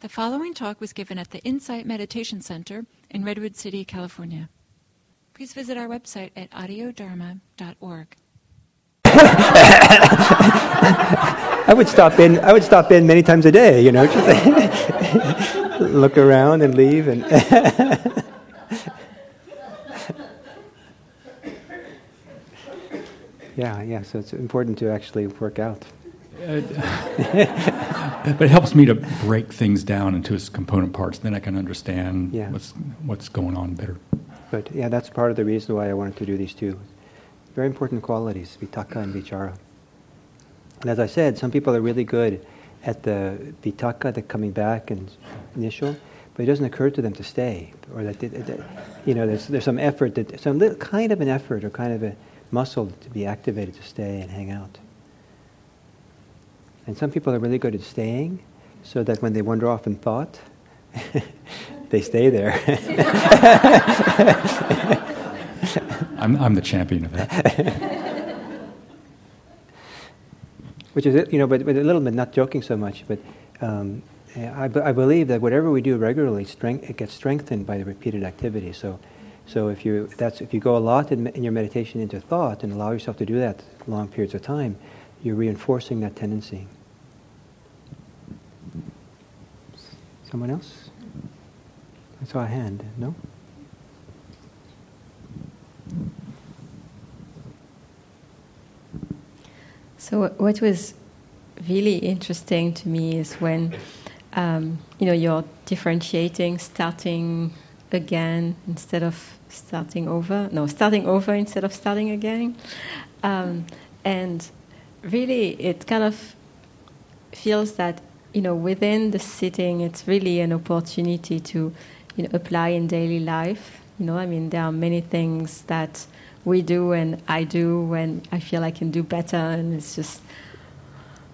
The following talk was given at the Insight Meditation Center in Redwood City, California. Please visit our website at audiodharma.org. I would stop in. I would stop in many times a day. You know, just look around and leave, and yeah, yeah. So it's important to actually work out. But it helps me to break things down into its component parts. Then I can understand Yeah. what's what's going on better. But yeah, that's part of the reason why I wanted to do these two. Very important qualities, vitaka and vichara. And as I said, some people are really good at the vitaka, the coming back and initial, but it doesn't occur to them to stay, or that, that- that- you know, there's, there's some effort, that, some little, kind of an effort or kind of a muscle to be activated to stay and hang out. And some people are really good at staying, so that when they wander off in thought, they stay there. I'm I'm the champion of that. Which is, you know, but, but a little bit not joking so much, but um, I, I believe that whatever we do regularly, strength, it gets strengthened by the repeated activity. So, so if you that's if you go a lot in, in your meditation into thought and allow yourself to do that long periods of time, you're reinforcing that tendency. Someone else? I saw a hand. No. So what was really interesting to me is when um, you know you're differentiating, starting again instead of starting over. No, starting over instead of starting again, um, and really it kind of feels that you know within the sitting, it's really an opportunity to you know apply in daily life. You know, I mean, there are many things that we do and I do when I feel I can do better, and it's just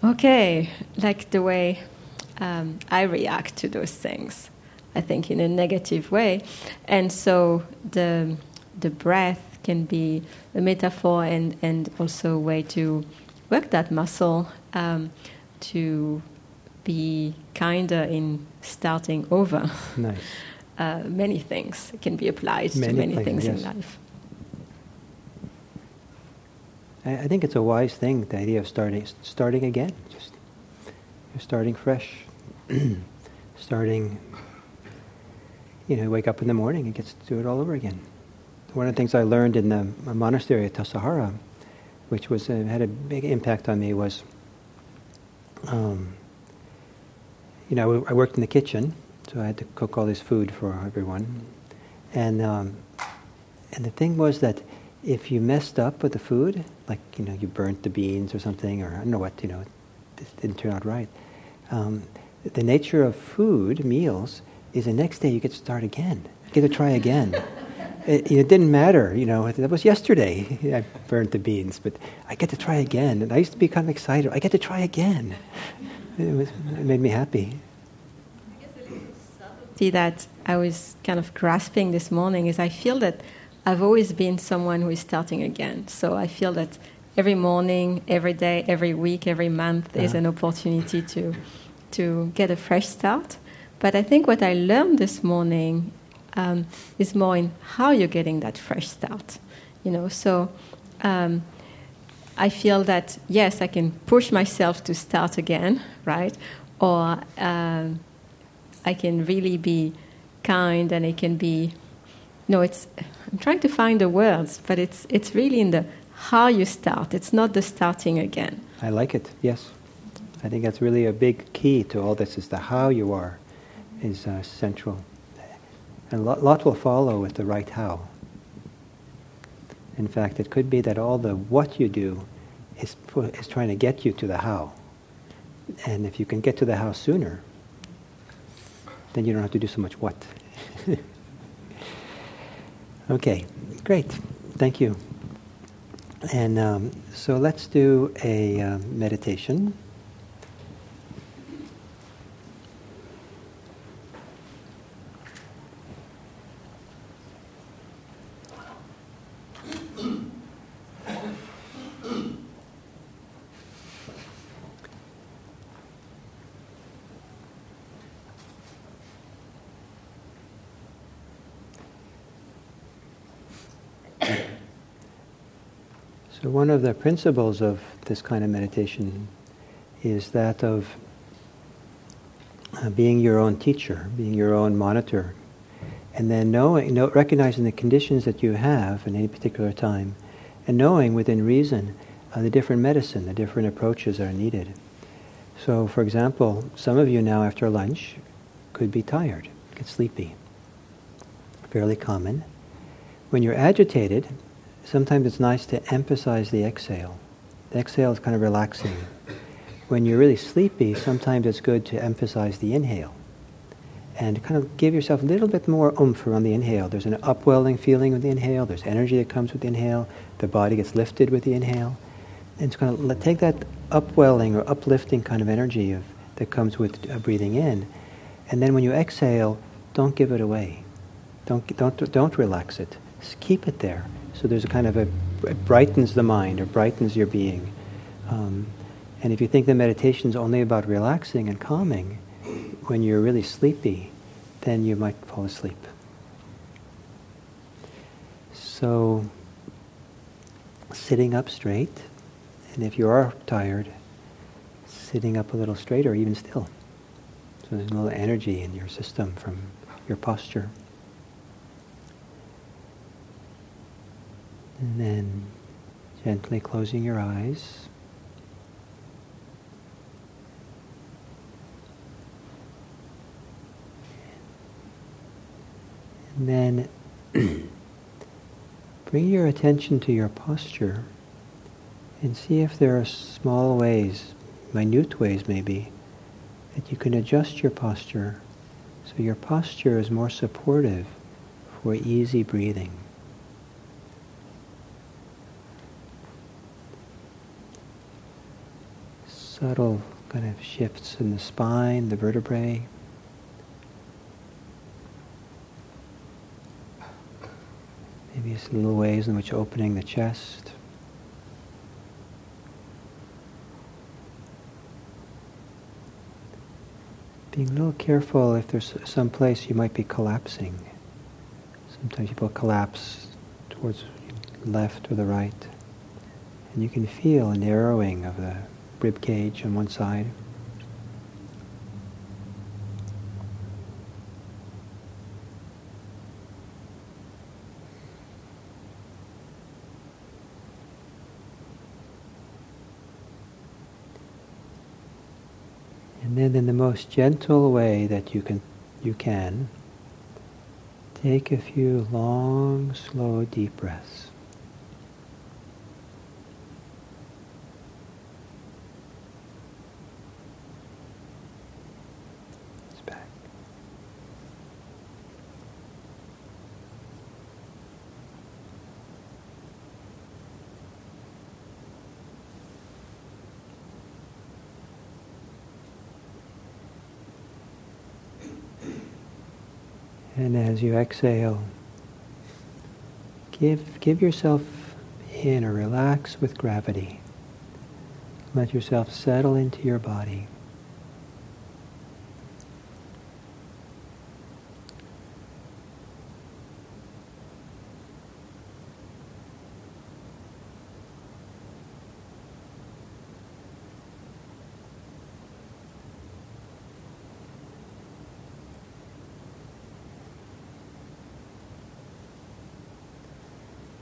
okay, like the way um, I react to those things. I think in a negative way, and so the the breath can be a metaphor and and also a way to work that muscle um, to be kinder in starting over. Nice. Uh, many things can be applied to Many many things, things yes. in life. I, I think it's a wise thing, the idea of starting starting again. Just you're starting fresh. starting you know, wake up in the morning and gets to do it all over again. One of the things I learned in the monastery at Tassajara, which was uh, had a big impact on me, was, um, you know, I worked in the kitchen, so I had to cook all this food for everyone, and um, and the thing was that if you messed up with the food, like you know, you burnt the beans or something, or I don't know what, you know, it didn't turn out right. Um, the nature of food, meals, is the next day you get to start again. You get to try again. it, it didn't matter, you know, that was yesterday. I burnt the beans, but I get to try again. And I used to be kind of excited. I get to try again. It, was, it made me happy. See that I was kind of grasping this morning is I feel that I've always been someone who is starting again. So I feel that every morning, every day, every week, every month is uh-huh. an opportunity to to get a fresh start. But I think what I learned this morning um, is more in how you're getting that fresh start. You know, so um, I feel that yes, I can push myself to start again, right? Or um, I can really be kind, and it can be. No, it's. I'm trying to find the words, but it's it's really in the how you start. It's not the starting again. I like it, yes. I think that's really a big key to all this is the how you are is uh, central. And lot will follow with the right how. In fact, it could be that all the what you do is, is trying to get you to the how. And if you can get to the how sooner, then you don't have to do so much what. okay, great. Thank you. And um, so let's do a uh, meditation. So, one of the principles of this kind of meditation is that of uh, being your own teacher, being your own monitor, and then knowing, know, recognizing the conditions that you have in any particular time, and knowing within reason uh, the different medicine, the different approaches that are needed. So, for example, some of you now after lunch could be tired, get sleepy. Fairly common. When you're agitated, sometimes it's nice to emphasize the exhale. The exhale is kind of relaxing. When you're really sleepy, sometimes it's good to emphasize the inhale and kind of give yourself a little bit more oomph around the inhale. There's an upwelling feeling with the inhale, there's energy that comes with the inhale, the body gets lifted with the inhale. And it's going to take that upwelling or uplifting kind of energy of, that comes with uh, breathing in, and then when you exhale, don't give it away. Don't, don't, don't relax it. Just keep it there. So there's a kind of a, it brightens the mind or brightens your being. Um, and if you think the meditation is only about relaxing and calming, when you're really sleepy, then you might fall asleep. So, sitting up straight, and if you are tired, sitting up a little straighter, even still. So there's a little energy in your system from your posture. And then gently closing your eyes. And then bring your attention to your posture and see if there are small ways, minute ways maybe, that you can adjust your posture so your posture is more supportive for easy breathing. Subtle kind of shifts in the spine, the vertebrae. Maybe some little ways in which opening the chest. being a little careful if there's some place you might be collapsing. Sometimes people collapse towards left or the right. And you can feel a narrowing of the rib cage on one side. And then in the most gentle way that you can, you can, take a few long, slow, deep breaths. And as you exhale, give, give yourself in or relax with gravity. Let yourself settle into your body.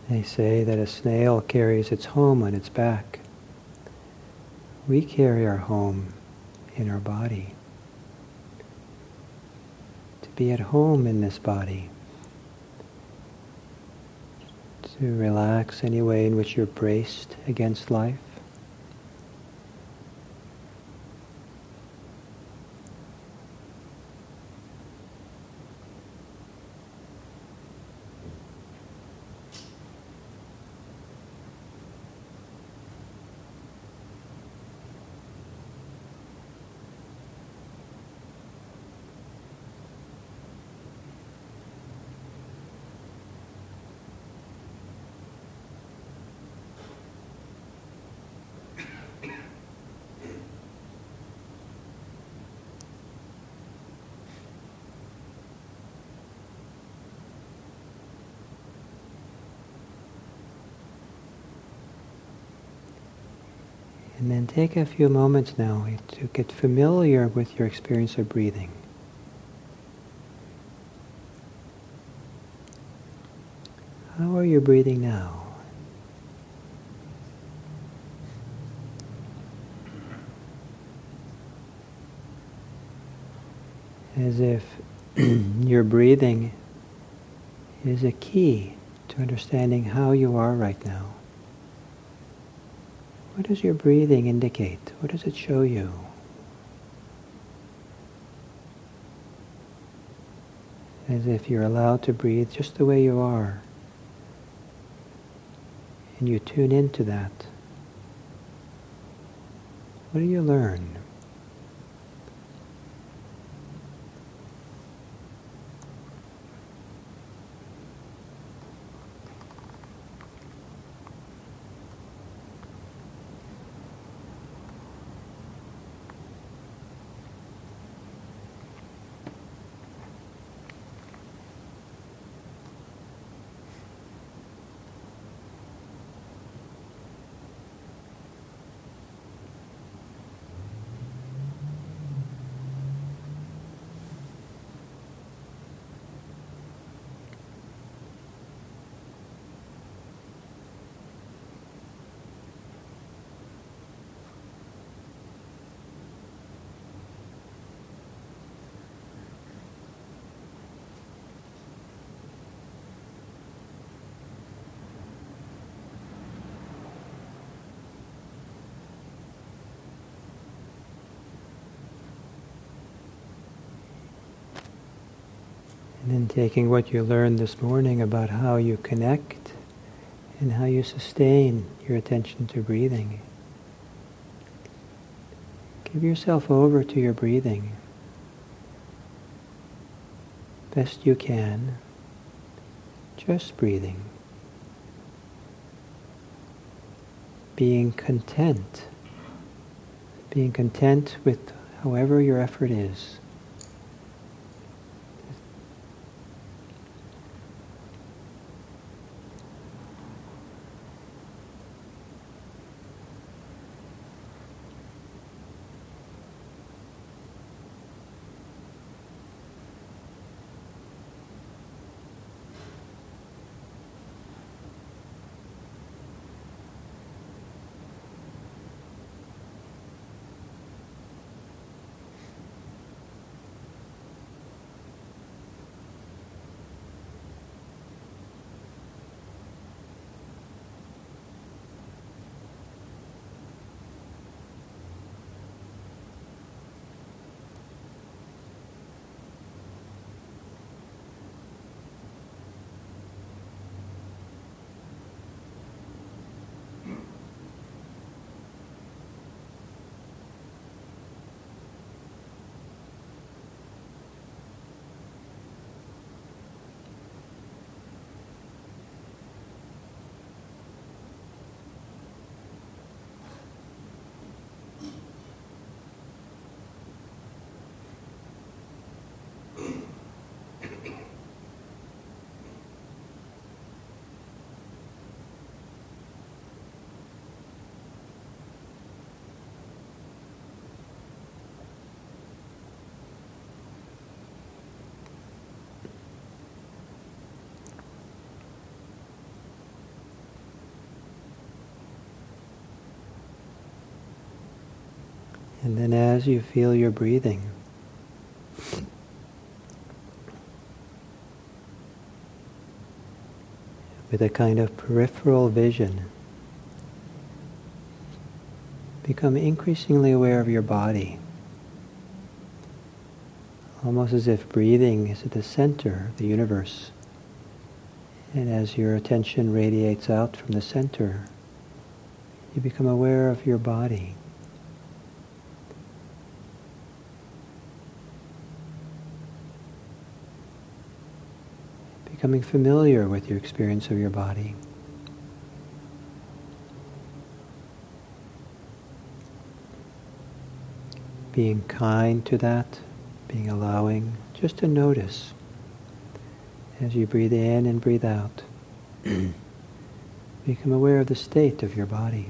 They say that a snail carries its home on its back. We carry our home in our body. To be at home in this body. To relax any way in which you're braced against life. And then take a few moments now to get familiar with your experience of breathing. How are you breathing now? As if your breathing is a key to understanding how you are right now. What does your breathing indicate? What does it show you? As if you're allowed to breathe just the way you are. And you tune into that. What do you learn? And then taking what you learned this morning about how you connect and how you sustain your attention to breathing. Give yourself over to your breathing. Best you can. Just breathing. Being content. Being content with however your effort is. And then as you feel your breathing, with a kind of peripheral vision, become increasingly aware of your body. Almost as if breathing is at the center of the universe. And as your attention radiates out from the center, you become aware of your body. Becoming familiar with your experience of your body. Being kind to that, being allowing, just to notice as you breathe in and breathe out. Become aware of the state of your body.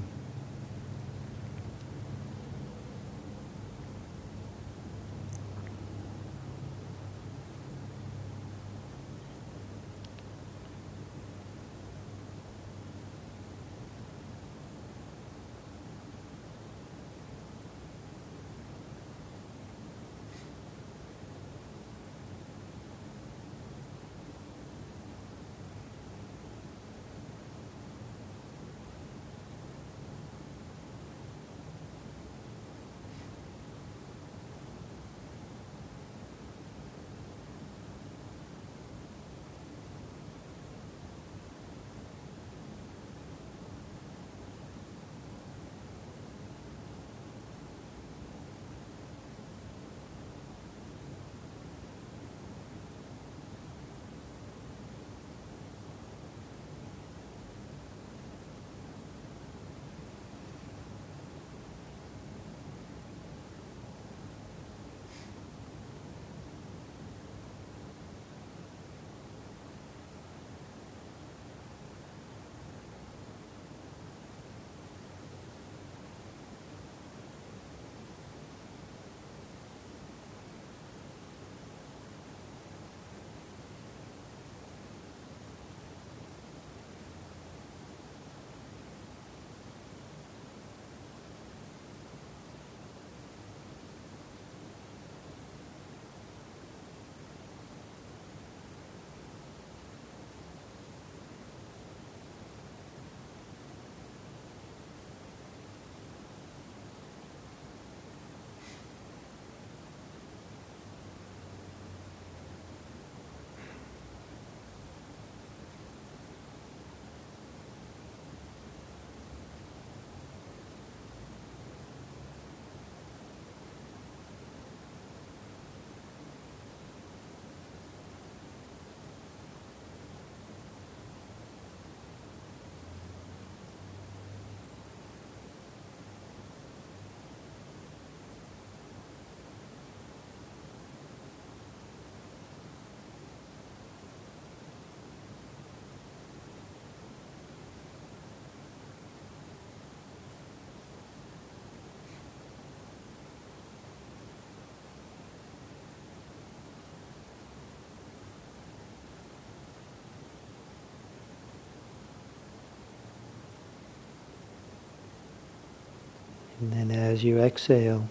And then as you exhale,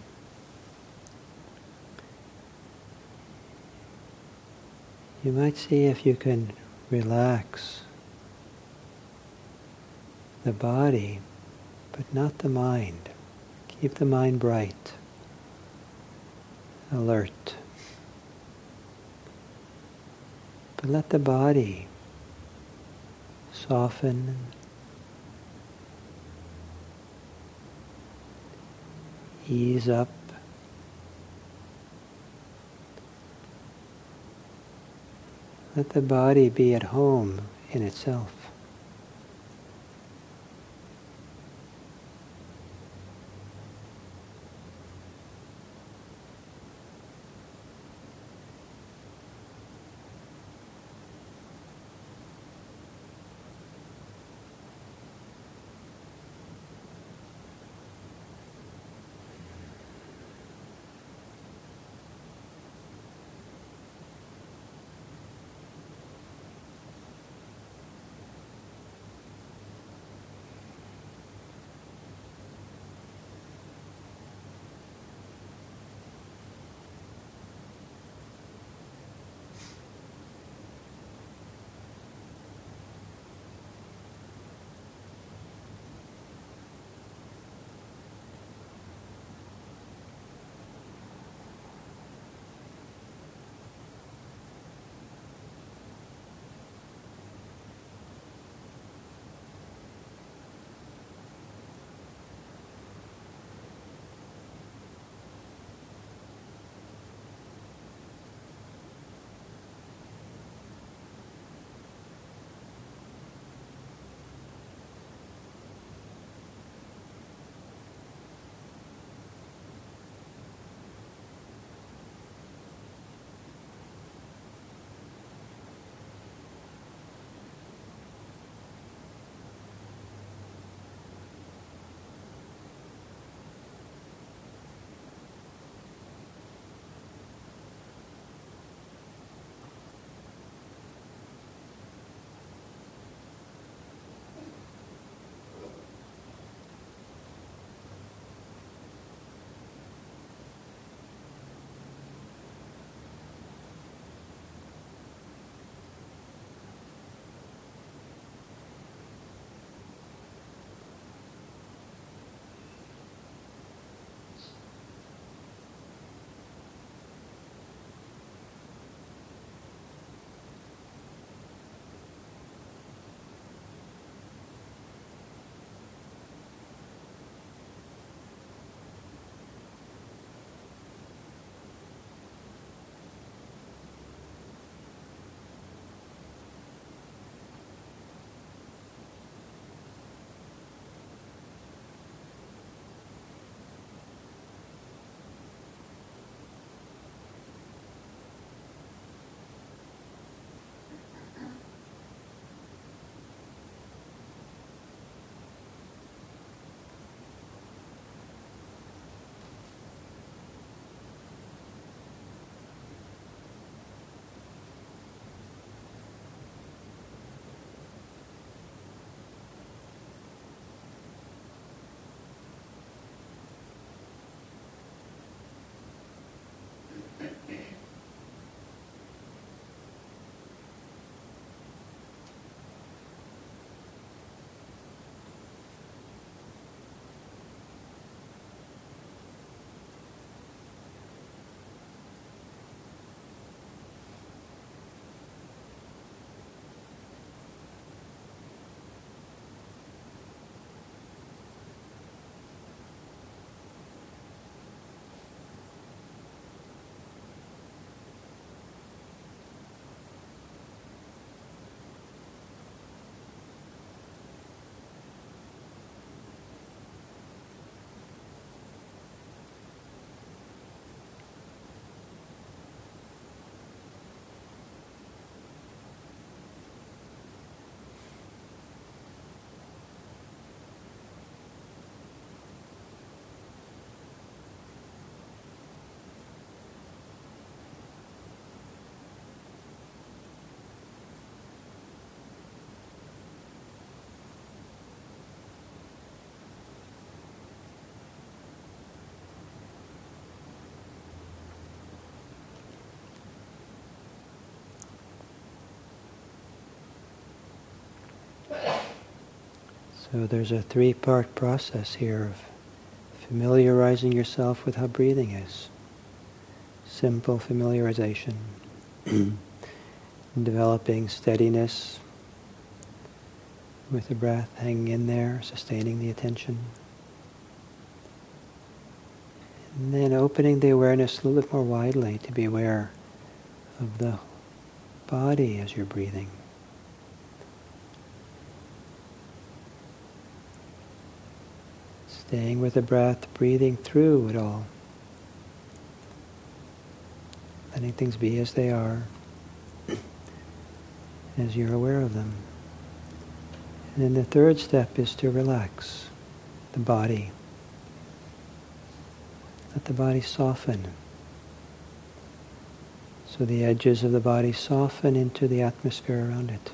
you might see if you can relax the body, but not the mind. Keep the mind bright, alert. But let the body soften ease up. Let the body be at home in itself. So there's a three part process here of familiarizing yourself with how breathing is. Simple familiarization. developing steadiness with the breath, hanging in there, sustaining the attention. And then opening the awareness a little bit more widely to be aware of the body as you're breathing. Staying with the breath, breathing through it all. Letting things be as they are, as you're aware of them. And then the third step is to relax the body. Let the body soften. So the edges of the body soften into the atmosphere around it.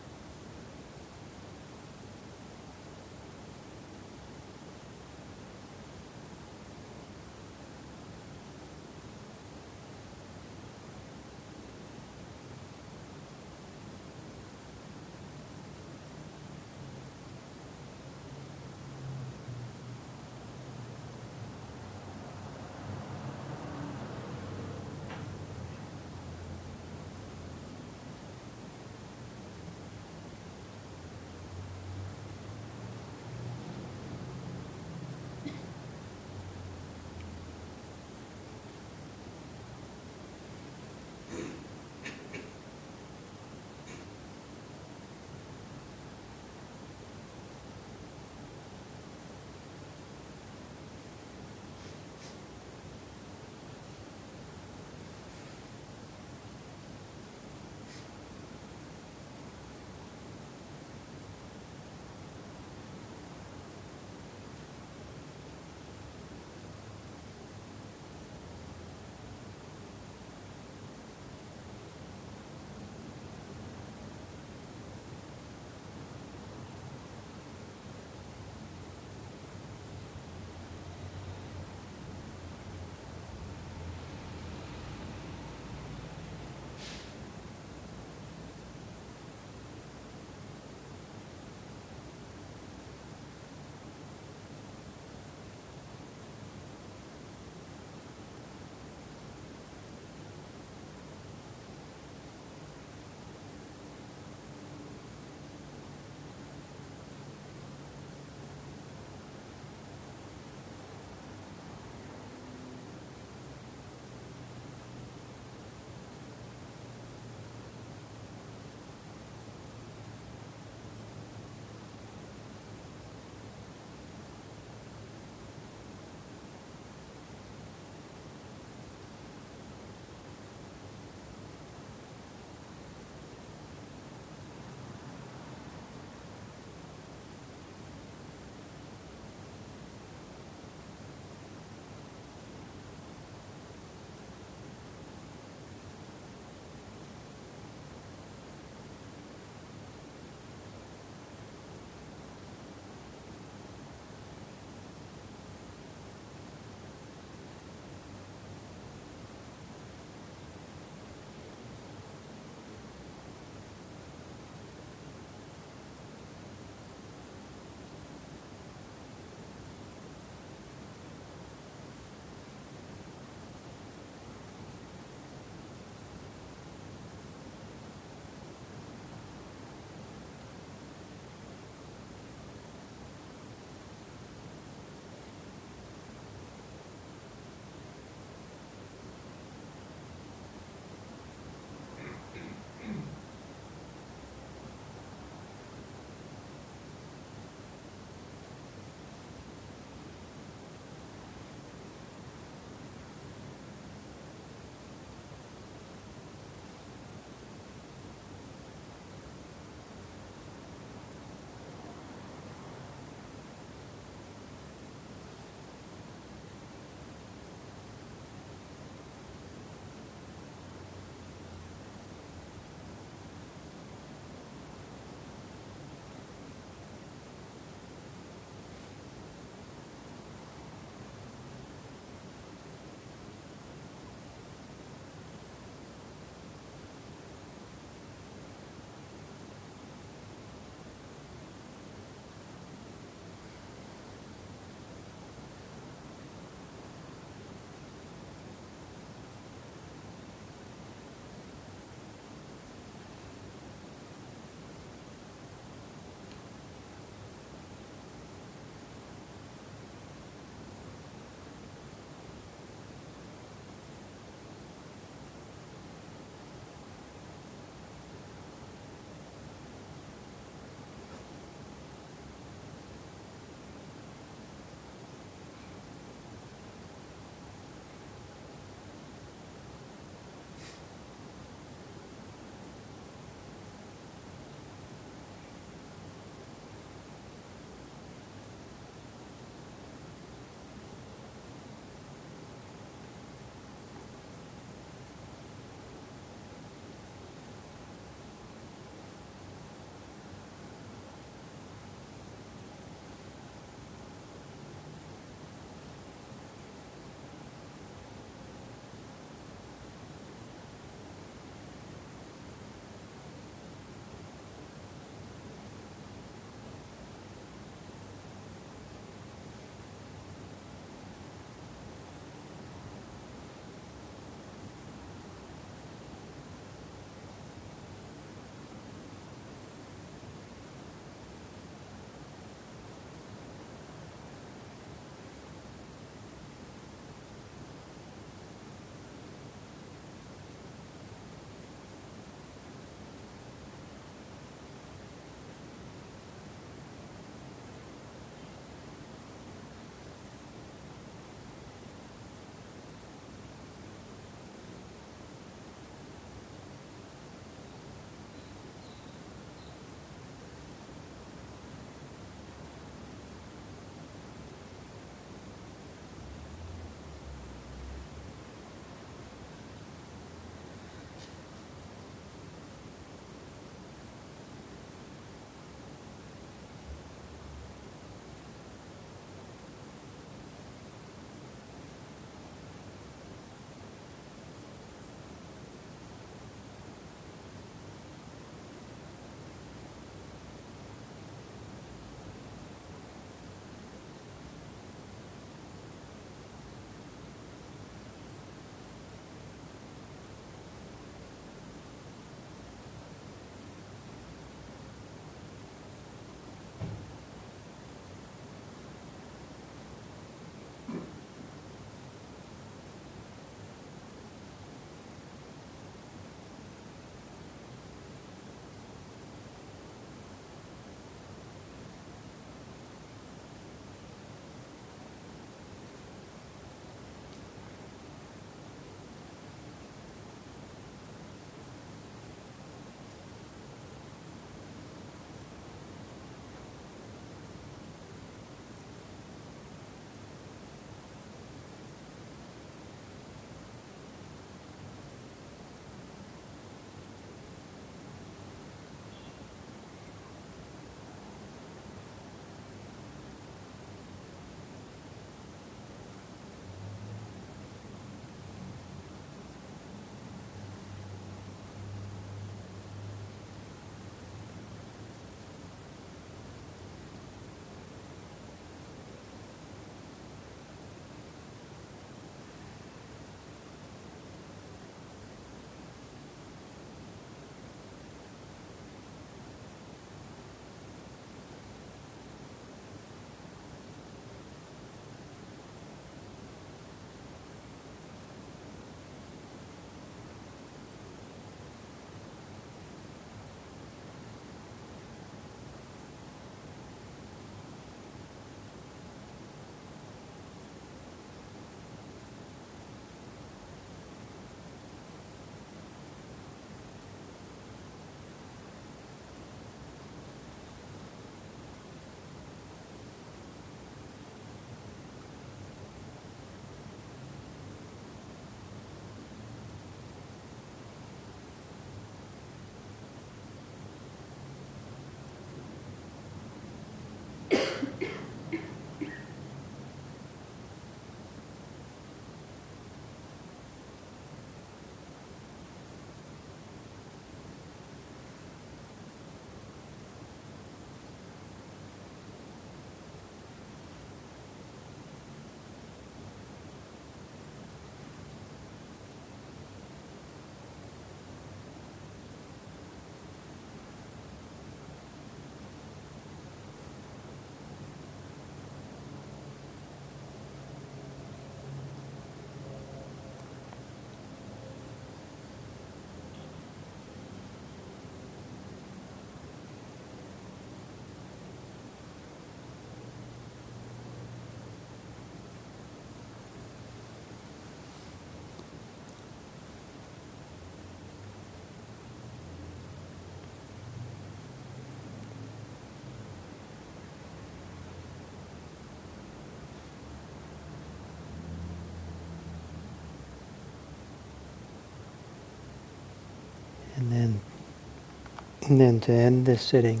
And then to end this sitting,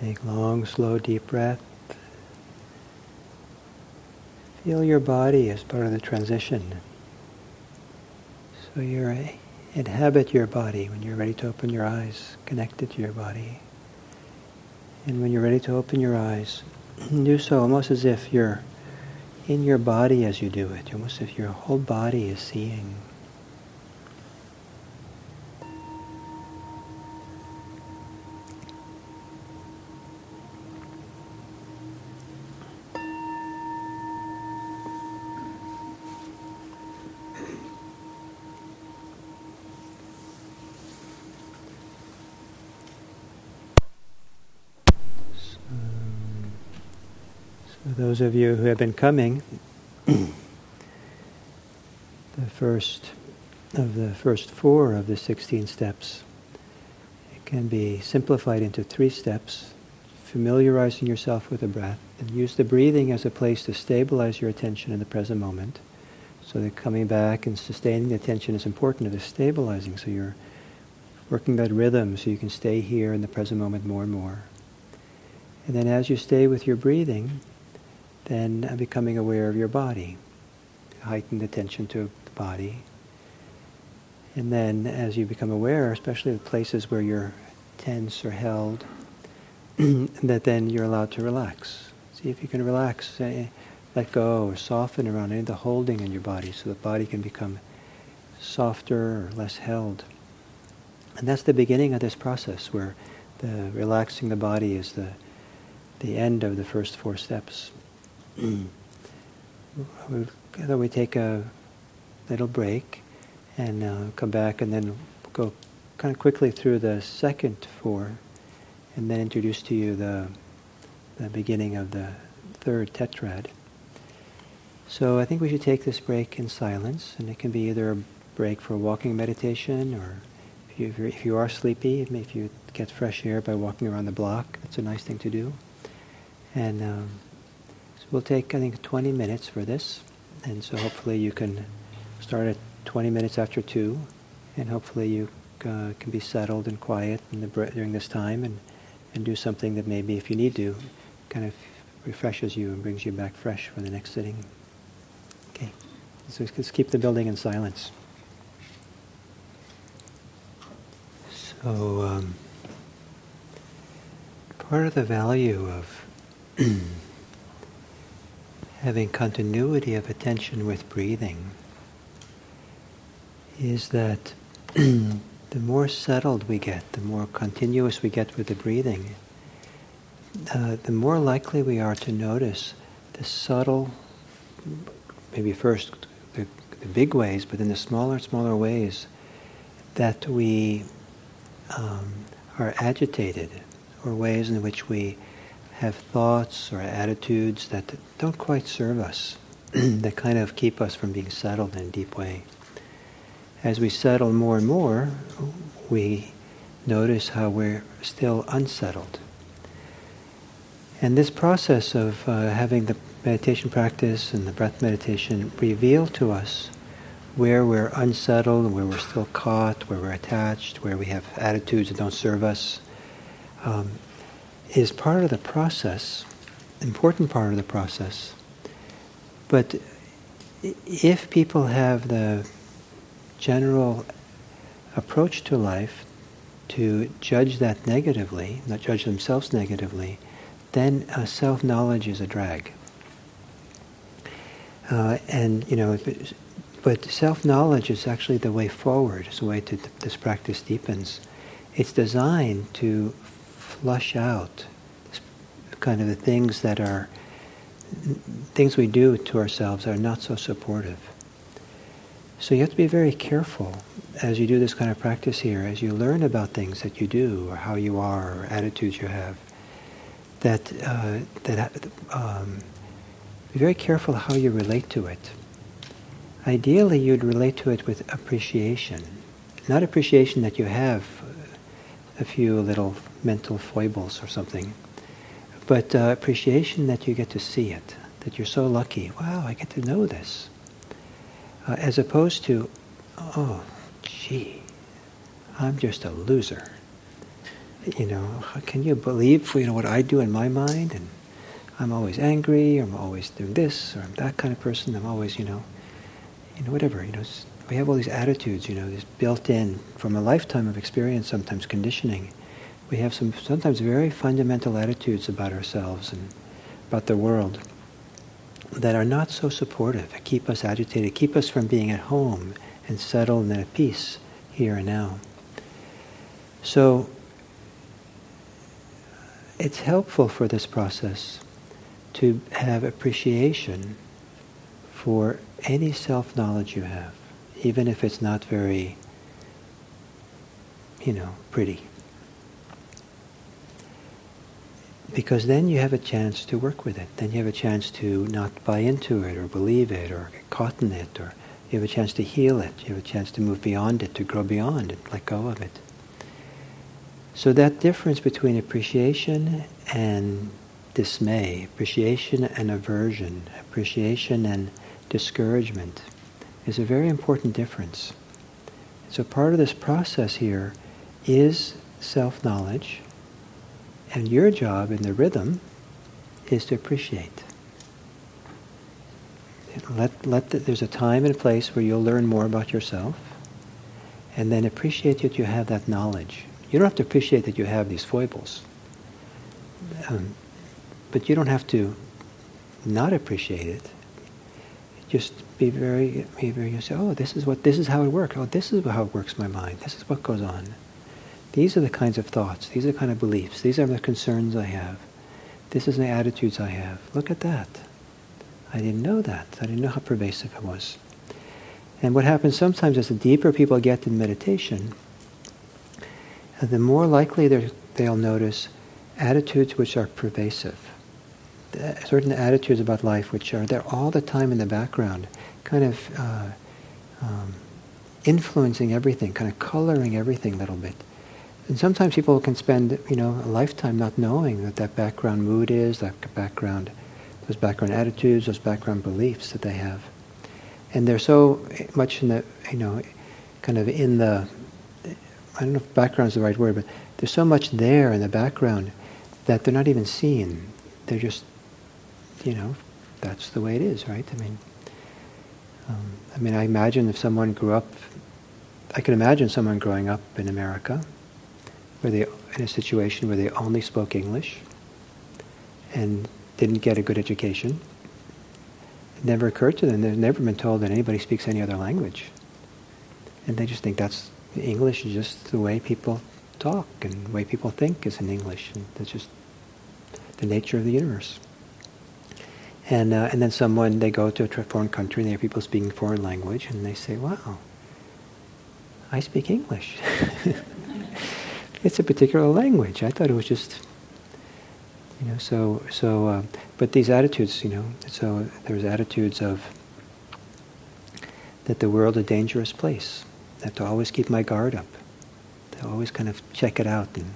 take long, slow, deep breath. Feel your body as part of the transition. So you inhabit your body when you're ready to open your eyes, connected to your body. And when you're ready to open your eyes, do so almost as if you're in your body as you do it, almost as if your whole body is seeing. Those of you who have been coming, the first of the first four of the 16 steps, it can be simplified into three steps. Familiarizing yourself with the breath, and use the breathing as a place to stabilize your attention in the present moment. So that coming back and sustaining the attention is important to the stabilizing. So you're working that rhythm so you can stay here in the present moment more and more. And then as you stay with your breathing, then becoming aware of your body, heightened attention to the body. And then as you become aware, especially the places where you're tense or held, that then you're allowed to relax. See if you can relax, eh, let go or soften around any of the holding in your body so the body can become softer or less held. And that's the beginning of this process where the relaxing the body is the, the end of the first four steps. Mm. we take a little break and uh, come back and then go kind of quickly through the second four and then introduce to you the, the beginning of the third tetrad. So I think we should take this break in silence, and it can be either a break for walking meditation, or if you, if you are sleepy, if you get fresh air by walking around the block, that's a nice thing to do. And um, we'll take, I think, 20 minutes for this. And so hopefully you can start at 20 minutes after 2, and hopefully you uh, can be settled and quiet the, during this time and, and do something that maybe, if you need to, kind of refreshes you and brings you back fresh for the next sitting. Okay, so let's keep the building in silence. So, um, part of the value of having continuity of attention with breathing is that the more settled we get, the more continuous we get with the breathing, uh, the more likely we are to notice the subtle, maybe first the, the big ways, but then the smaller, smaller ways that we um, are agitated, or ways in which we have thoughts or attitudes that don't quite serve us, that kind of keep us from being settled in a deep way. As we settle more and more, we notice how we're still unsettled. And this process of uh, having the meditation practice and the breath meditation reveal to us where we're unsettled, where we're still caught, where we're attached, where we have attitudes that don't serve us. Um, is part of the process, important part of the process. But if people have the general approach to life to judge that negatively, not judge themselves negatively, then uh, self-knowledge is a drag. Uh, and you know, but self-knowledge is actually the way forward. It's the way to this practice deepens. It's designed to flush out kind of the things that are things we do to ourselves are not so supportive. So you have to be very careful as you do this kind of practice here, as you learn about things that you do or how you are or attitudes you have, that uh, that um, be very careful how you relate to it. Ideally, you'd relate to it with appreciation, not appreciation that you have a few little mental foibles or something. But uh, appreciation that you get to see it, that you're so lucky. Wow, I get to know this. Uh, as opposed to, oh, gee, I'm just a loser. You know, can you believe you know what I do in my mind? And I'm always angry, or I'm always doing this, or I'm that kind of person. I'm always, you know, you know, whatever. You know, we have all these attitudes, you know, this built in from a lifetime of experience, sometimes conditioning. We have some sometimes very fundamental attitudes about ourselves and about the world that are not so supportive, keep us agitated, keep us from being at home and settled and at peace here and now. So it's helpful for this process to have appreciation for any self-knowledge you have, even if it's not very, you know, pretty. Because then you have a chance to work with it. Then you have a chance to not buy into it or believe it or get caught in it or you have a chance to heal it. You have a chance to move beyond it, to grow beyond it, let go of it. So that difference between appreciation and dismay, appreciation and aversion, appreciation and discouragement is a very important difference. So part of this process here is self-knowledge, and your job in the rhythm is to appreciate. Let, let the, there's a time and a place where you'll learn more about yourself, and then appreciate that you have that knowledge. You don't have to appreciate that you have these foibles, um, but you don't have to not appreciate it. Just be very, be very. You say, "Oh, this is what, this is how it works. Oh, this is how it works. My mind. This is what goes on. These are the kinds of thoughts. These are the kind of beliefs. These are the concerns I have. This is the attitudes I have. Look at that." I didn't know that. I didn't know how pervasive it was. And what happens sometimes is the deeper people get in meditation, uh, the more likely they'll notice attitudes which are pervasive. Certain attitudes about life which are there all the time in the background, kind of uh, um, influencing everything, kind of coloring everything a little bit. And sometimes people can spend, you know, a lifetime not knowing that that background mood is, that background those background attitudes, those background beliefs that they have. And they're so much in the, you know, kind of in the, I don't know if background is the right word, but there's so much there in the background that they're not even seen. They're just, you know, that's the way it is, right? I mean, um, I mean, I imagine if someone grew up, I can imagine someone growing up in America, where they in a situation where they only spoke English, and didn't get a good education. It never occurred to them. They've never been told that anybody speaks any other language. And they just think that's English is just the way people talk and the way people think is in English. And that's just the nature of the universe. And, uh, and then someone, they go to a foreign country and they hear people speaking foreign language and they say, wow, I speak English. it's a particular language. I thought it was just you know, so so, uh, but these attitudes, you know, so there's attitudes of that the world a dangerous place. I have to always keep my guard up. To always kind of check it out, and,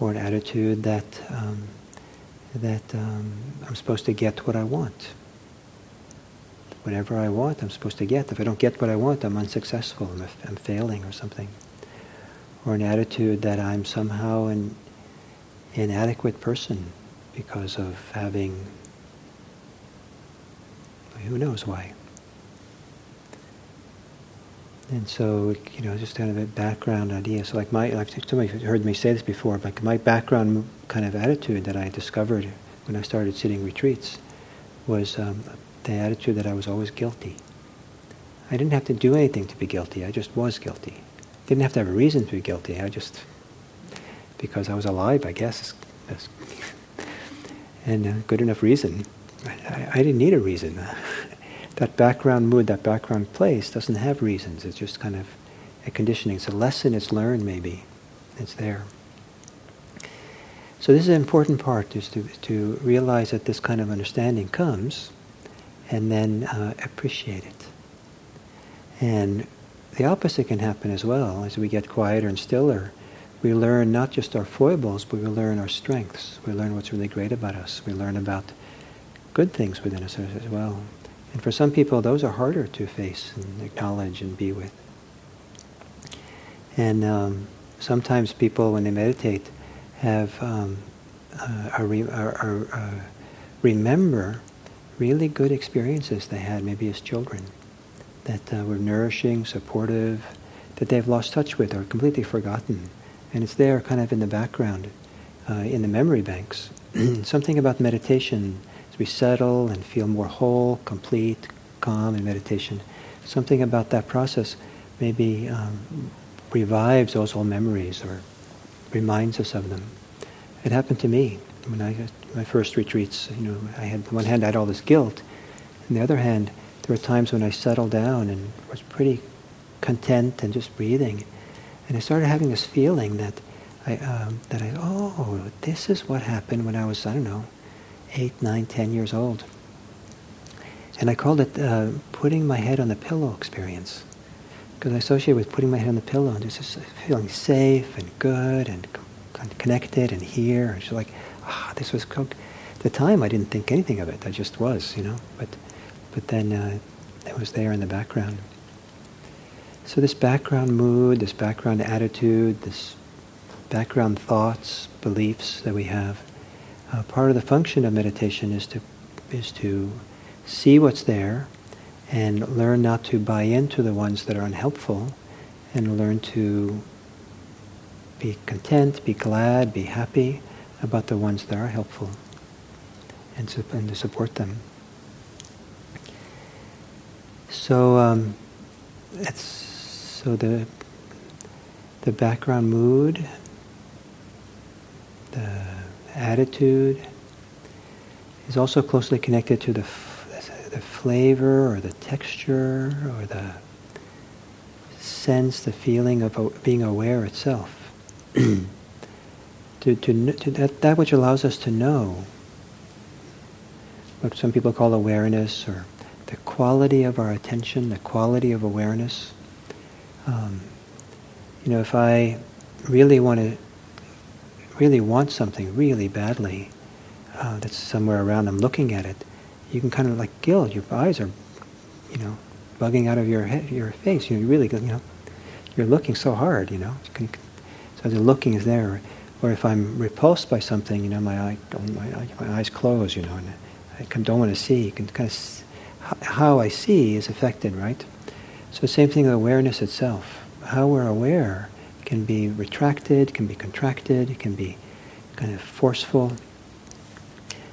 or an attitude that um, that um, I'm supposed to get what I want. Whatever I want, I'm supposed to get. If I don't get what I want, I'm unsuccessful. I'm, I'm failing or something. Or an attitude that I'm somehow an inadequate person because of having who knows why. And so, you know, just kind of a background idea. So, like my, like somebody heard me say this before, like my background kind of attitude that I discovered when I started sitting retreats was um, the attitude that I was always guilty. I didn't have to do anything to be guilty. I just was guilty. Didn't have to have a reason to be guilty. I just because I was alive, I guess. And a good enough reason. I, I didn't need a reason. that background mood, that background place doesn't have reasons. It's just kind of a conditioning. It's a lesson, it's learned maybe. It's there. So this is an important part, is to, to realize that this kind of understanding comes and then uh, appreciate it. And the opposite can happen as well as we get quieter and stiller we learn not just our foibles, but we learn our strengths. We learn what's really great about us. We learn about good things within us as well. And for some people, those are harder to face and acknowledge and be with. And um, sometimes people, when they meditate, have um, uh, are, re- are, are, uh, remember really good experiences they had maybe as children that uh, were nourishing, supportive, that they've lost touch with or completely forgotten. And it's there kind of in the background, uh, in the memory banks. Something about meditation, as we settle and feel more whole, complete, calm in meditation, something about that process maybe um, revives those old memories or reminds us of them. It happened to me when I my first retreats. You know, I had on one hand I had all this guilt, on the other hand there were times when I settled down and was pretty content and just breathing, and I started having this feeling that I um, that I oh this is what happened when I was I don't know eight nine ten years old, and I called it uh, putting my head on the pillow experience because I associate with putting my head on the pillow and just feeling safe and good and connected and here. And she's like, ah, this was. At the time, I didn't think anything of it. I just was, you know. But, but then uh, it was there in the background. So this background mood, this background attitude, this background thoughts, beliefs that we have, uh, part of the function of meditation is to is to see what's there and learn not to buy into the ones that are unhelpful and learn to be content, be glad, be happy about the ones that are helpful and, and to support them. So um, it's so the the background mood, the attitude is also closely connected to the f- the flavor or the texture or the sense, the feeling of being aware itself. to, to, to that, that which allows us to know what some people call awareness or the quality of our attention, the quality of awareness. Um, you know, if I really want to, really want something really badly, uh, that's somewhere around, I'm looking at it, you can kind of like gild, your eyes are, you know, bugging out of your head, your face. You know, you really, you know, you're looking so hard, you know. You can so the looking is there. Or if I'm repulsed by something, you know, my, eye, my, my eyes close, you know, and I don't want to see. You can kind of how I see is affected, right? So same thing with awareness itself. How we're aware can be retracted, can be contracted, can be kind of forceful.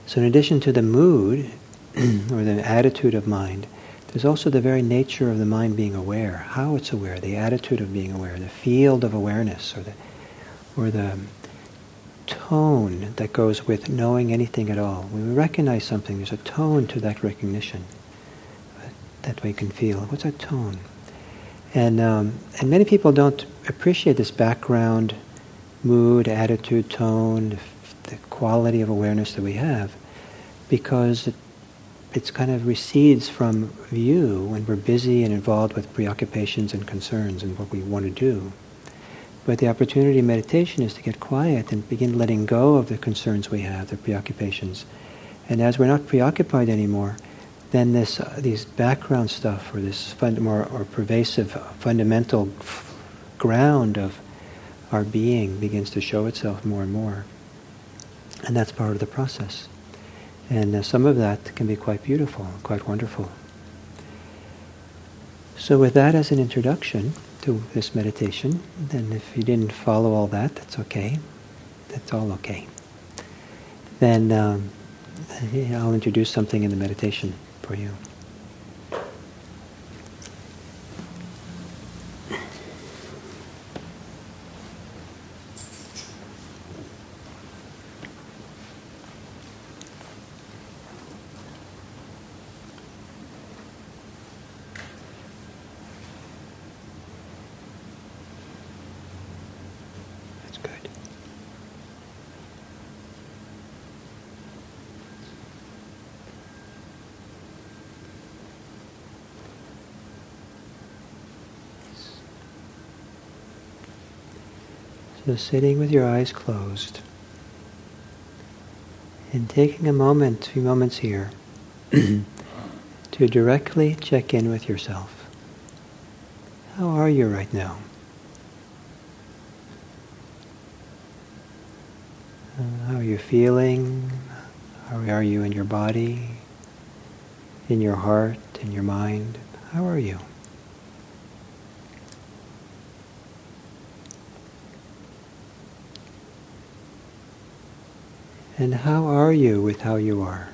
So in addition to the mood or the attitude of mind, there's also the very nature of the mind being aware, how it's aware, the attitude of being aware, the field of awareness, or the or the tone that goes with knowing anything at all. When we recognize something, there's a tone to that recognition that we can feel. What's that tone? And, um, and many people don't appreciate this background, mood, attitude, tone, the quality of awareness that we have, because it, it's kind of recedes from view when we're busy and involved with preoccupations and concerns and what we want to do. But the opportunity in meditation is to get quiet and begin letting go of the concerns we have, the preoccupations. And as we're not preoccupied anymore, then this uh, these background stuff or this fund, more or pervasive uh, fundamental f- ground of our being begins to show itself more and more. And that's part of the process. And uh, some of that can be quite beautiful, quite wonderful. So with that as an introduction, to this meditation. Then if you didn't follow all that, that's okay. That's all okay. Then um, I'll introduce something in the meditation for you. Just sitting with your eyes closed and taking a moment, a few moments here, to directly check in with yourself. How are you right now? Uh, how are you feeling? How are you in your body, in your heart, in your mind? How are you? And how are you with how you are?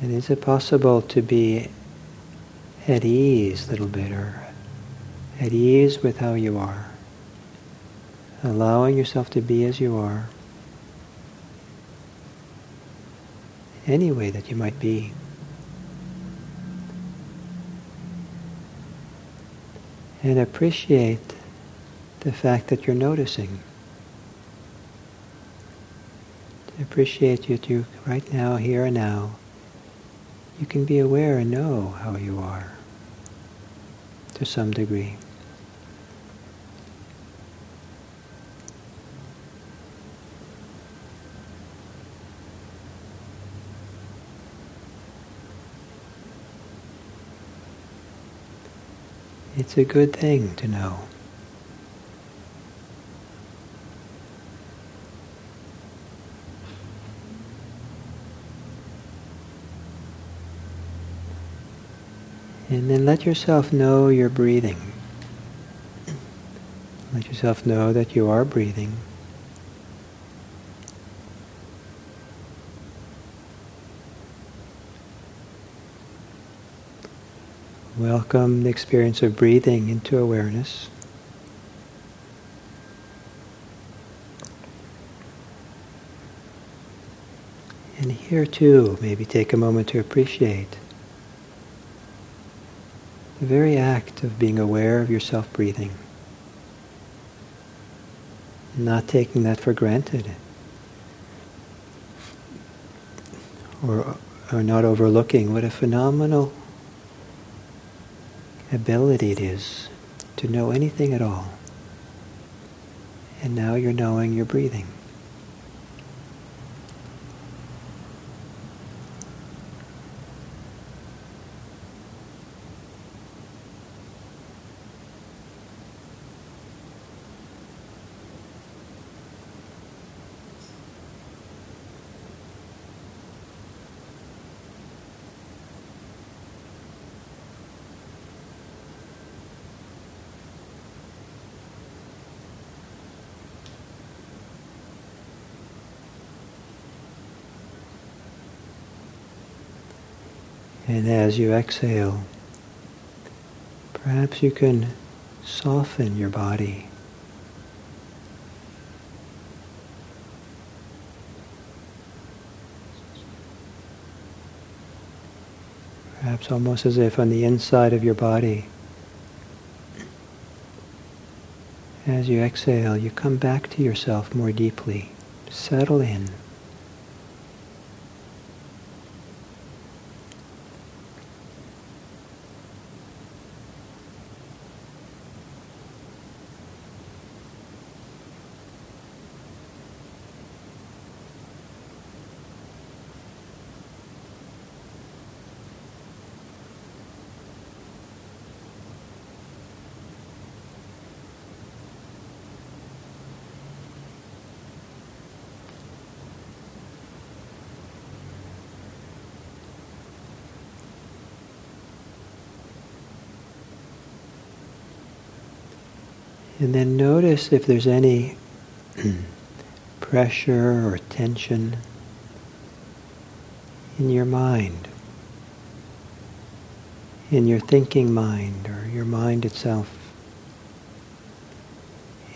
And is it possible to be at ease a little bit or at ease with how you are? Allowing yourself to be as you are, any way that you might be. And appreciate the fact that you're noticing. Appreciate that you right now, here and now, you can be aware and know how you are to some degree. It's a good thing to know. And then let yourself know you're breathing. Let yourself know that you are breathing. Welcome the experience of breathing into awareness. And here too, maybe take a moment to appreciate the very act of being aware of yourself breathing, not taking that for granted, or, or not overlooking. What a phenomenal ability it is to know anything at all. And now you're knowing you're breathing. And as you exhale, perhaps you can soften your body. Perhaps almost as if on the inside of your body, as you exhale, you come back to yourself more deeply. Settle in. And then notice if there's any pressure or tension in your mind, in your thinking mind or your mind itself.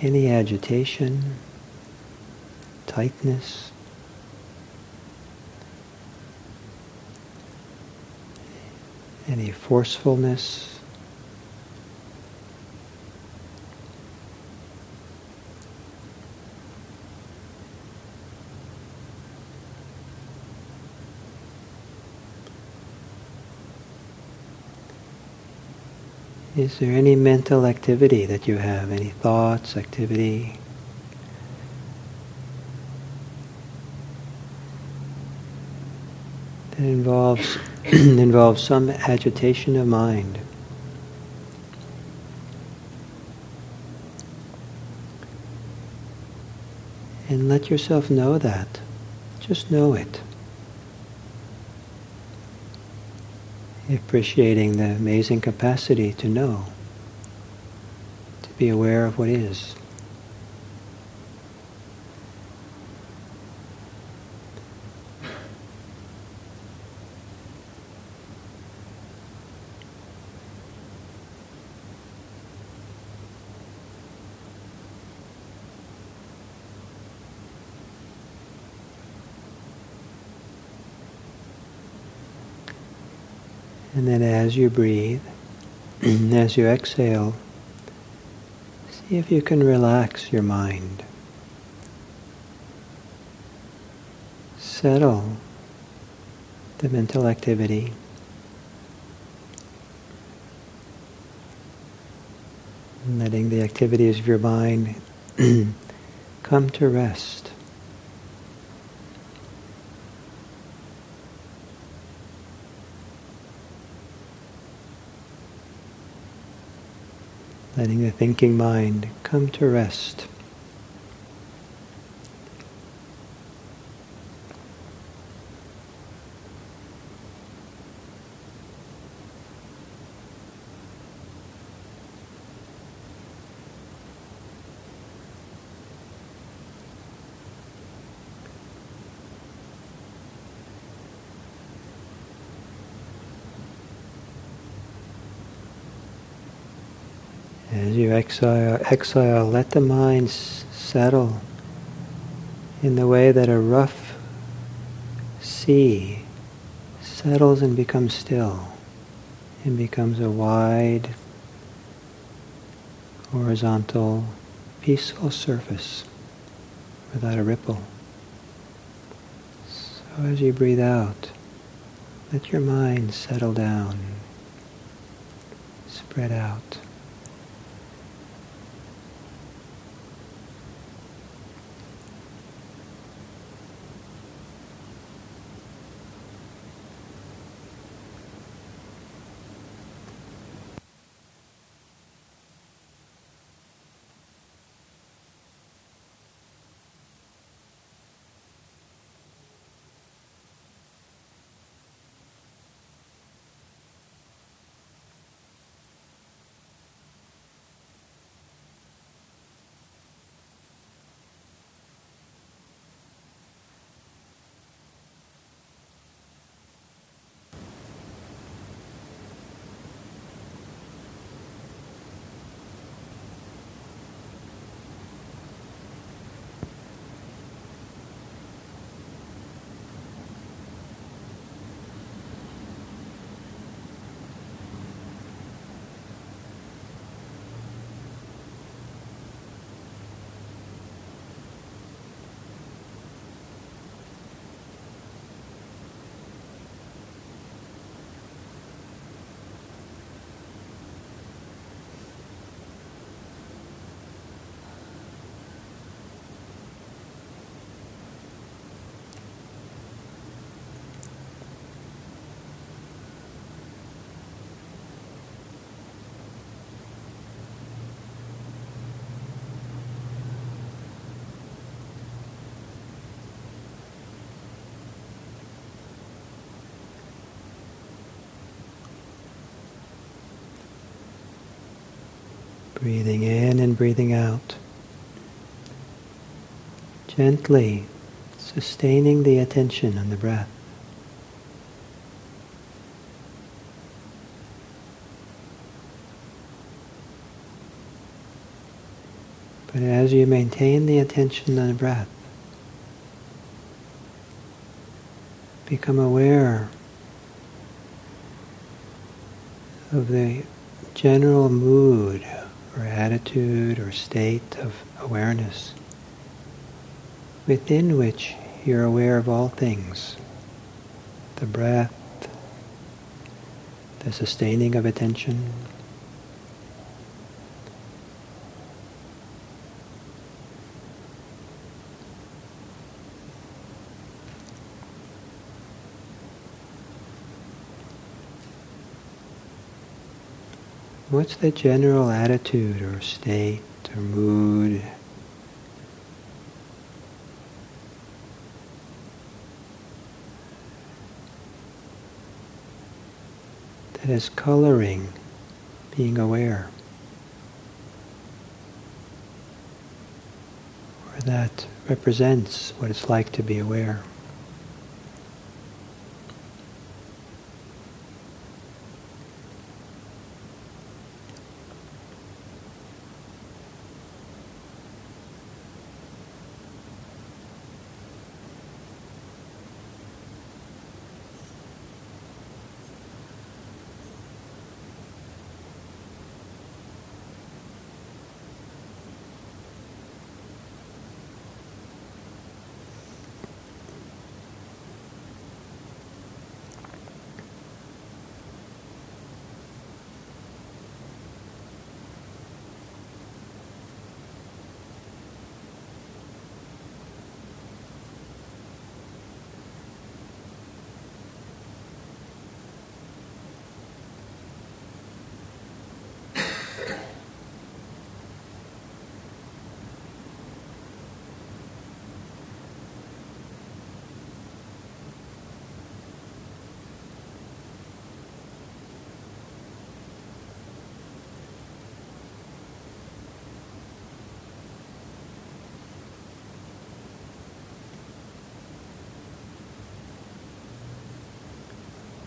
Any agitation, tightness, any forcefulness. Is there any mental activity that you have? Any thoughts, activity? that involves involves some agitation of mind. And let yourself know that. Just know it. Appreciating the amazing capacity to know, to be aware of what is. And then as you breathe, as you exhale, see if you can relax your mind. Settle the mental activity. Letting the activities of your mind come to rest. Letting the thinking mind come to rest. Exhale, exhale, let the mind settle in the way that a rough sea settles and becomes still and becomes a wide, horizontal, peaceful surface without a ripple. So as you breathe out, let your mind settle down, spread out. Breathing in and breathing out. Gently sustaining the attention on the breath. But as you maintain the attention on the breath, become aware of the general mood or attitude or state of awareness within which you're aware of all things the breath, the sustaining of attention. What's the general attitude or state or mood? That is coloring being aware. Or that represents what it's like to be aware.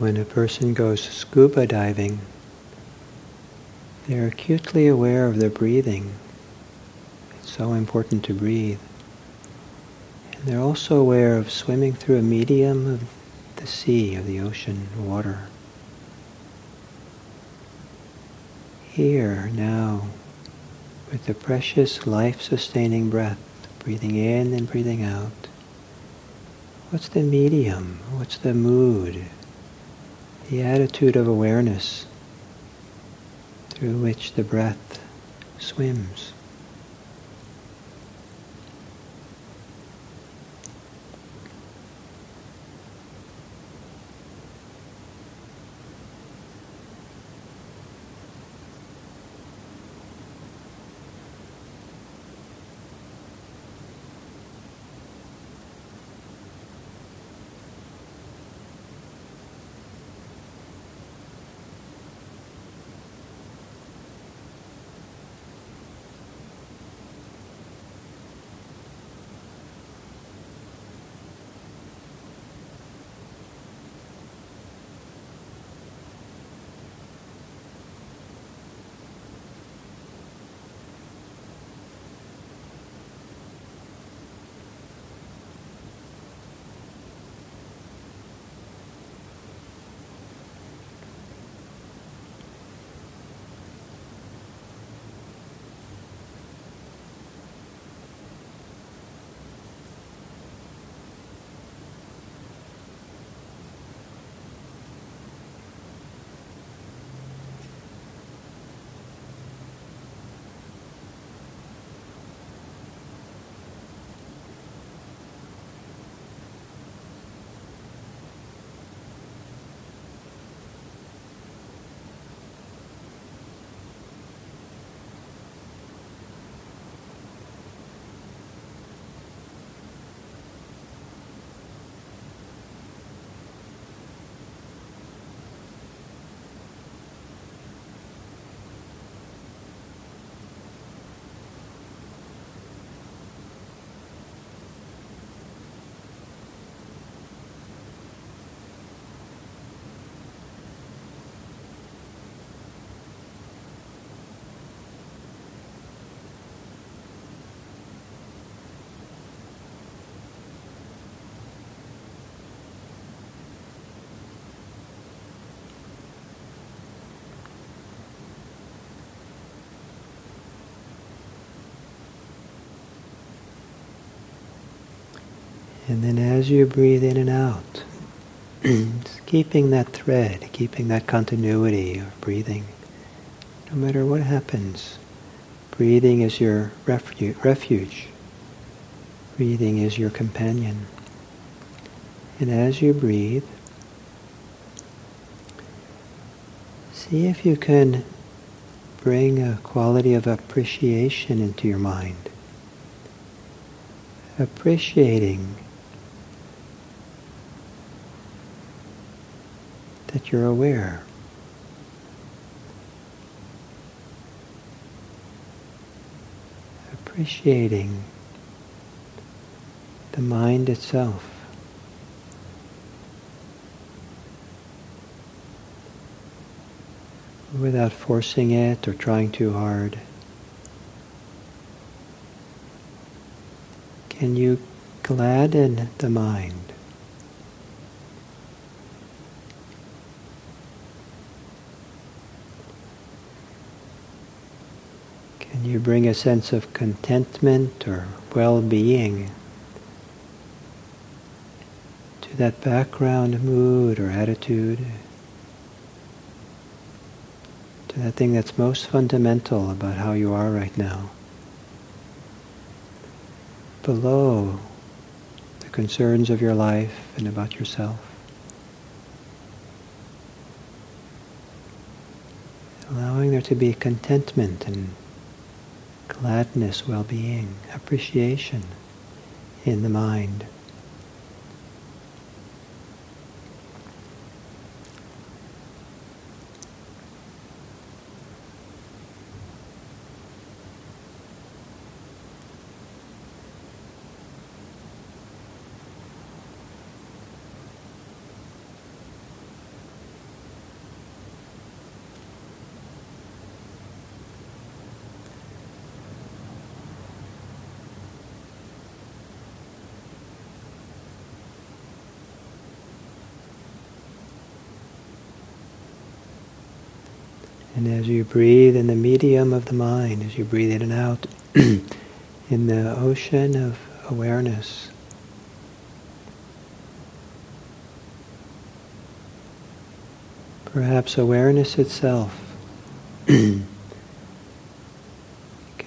When a person goes scuba diving, they're acutely aware of their breathing. It's so important to breathe. And they're also aware of swimming through a medium of the sea, of the ocean, water. Here, now, with the precious life-sustaining breath, breathing in and breathing out, what's the medium? What's the mood? The attitude of awareness through which the breath swims. And then as you breathe in and out, keeping that thread, keeping that continuity of breathing, no matter what happens, breathing is your refu- refuge. Breathing is your companion. And as you breathe, see if you can bring a quality of appreciation into your mind. Appreciating you're aware. Appreciating the mind itself. Without forcing it or trying too hard. Can you gladden the mind? Bring a sense of contentment or well-being to that background mood or attitude? To that thing that's most fundamental about how you are right now? Below the concerns of your life and about yourself. Allowing there to be contentment and gladness, well-being, appreciation in the mind. And as you breathe in the medium of the mind, as you breathe in and out in the ocean of awareness, perhaps awareness itself can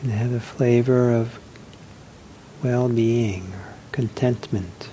have a flavor of well-being or contentment.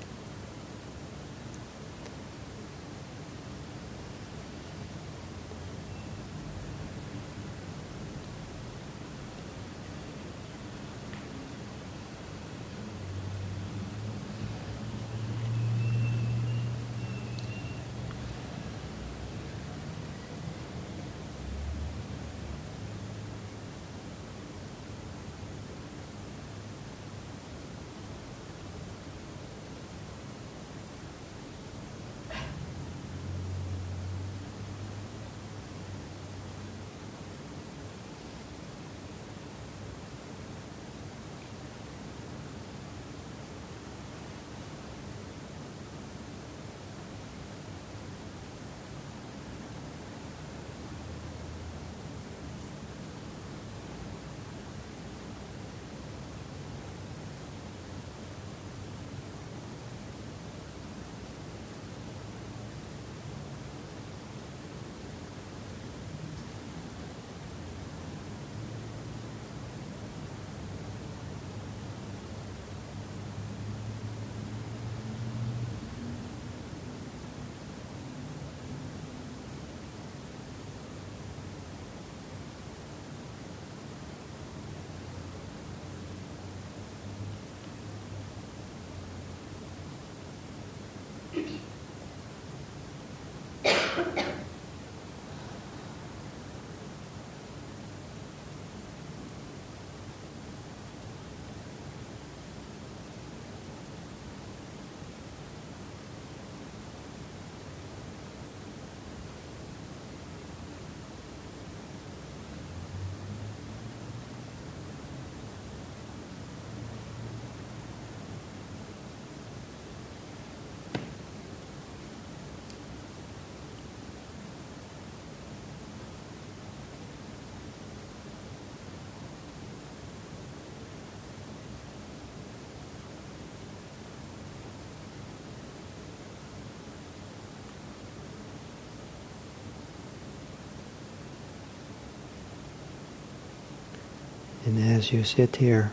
And as you sit here,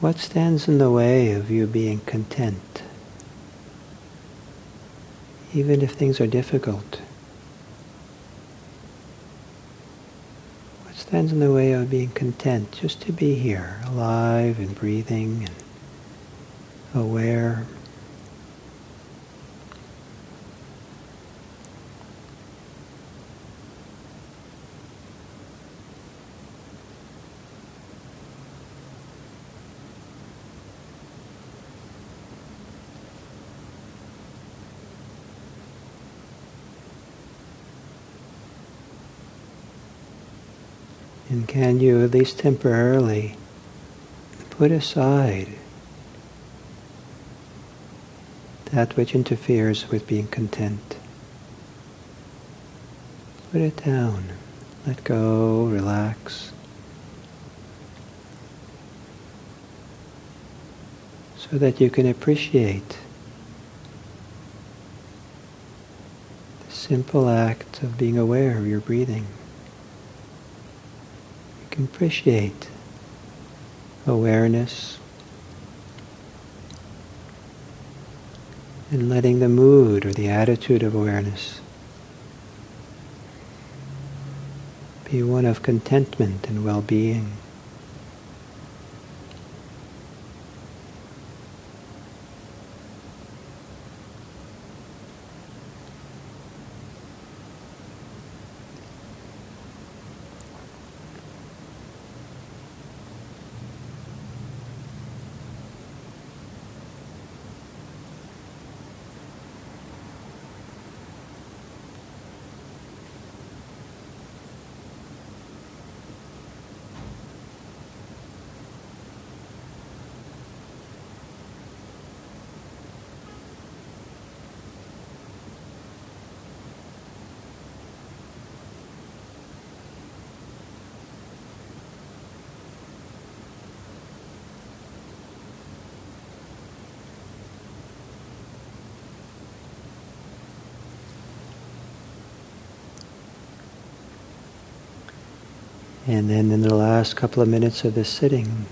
what stands in the way of you being content? Even if things are difficult. what stands in the way of being content just to be here, alive and breathing and aware. And can you, at least temporarily, put aside that which interferes with being content? Put it down. Let go, relax. So that you can appreciate the simple act of being aware of your breathing can appreciate awareness and letting the mood or the attitude of awareness be one of contentment and well-being. And in the last couple of minutes of this sitting,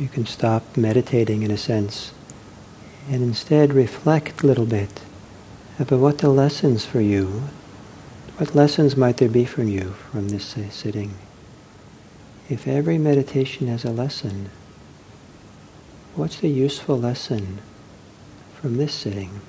you can stop meditating in a sense and instead reflect a little bit about what the lessons for you, what lessons might there be from you from this uh, sitting. If every meditation has a lesson, what's the useful lesson from this sitting?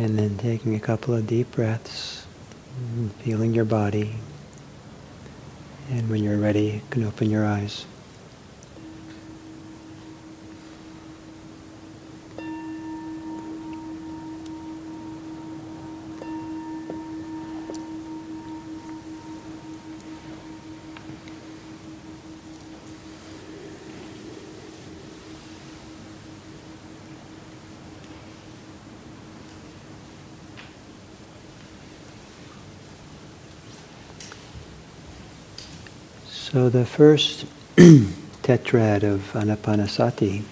And then taking a couple of deep breaths, feeling your body. And when you're ready, you can open your eyes. So the first tetrad of Anapanasati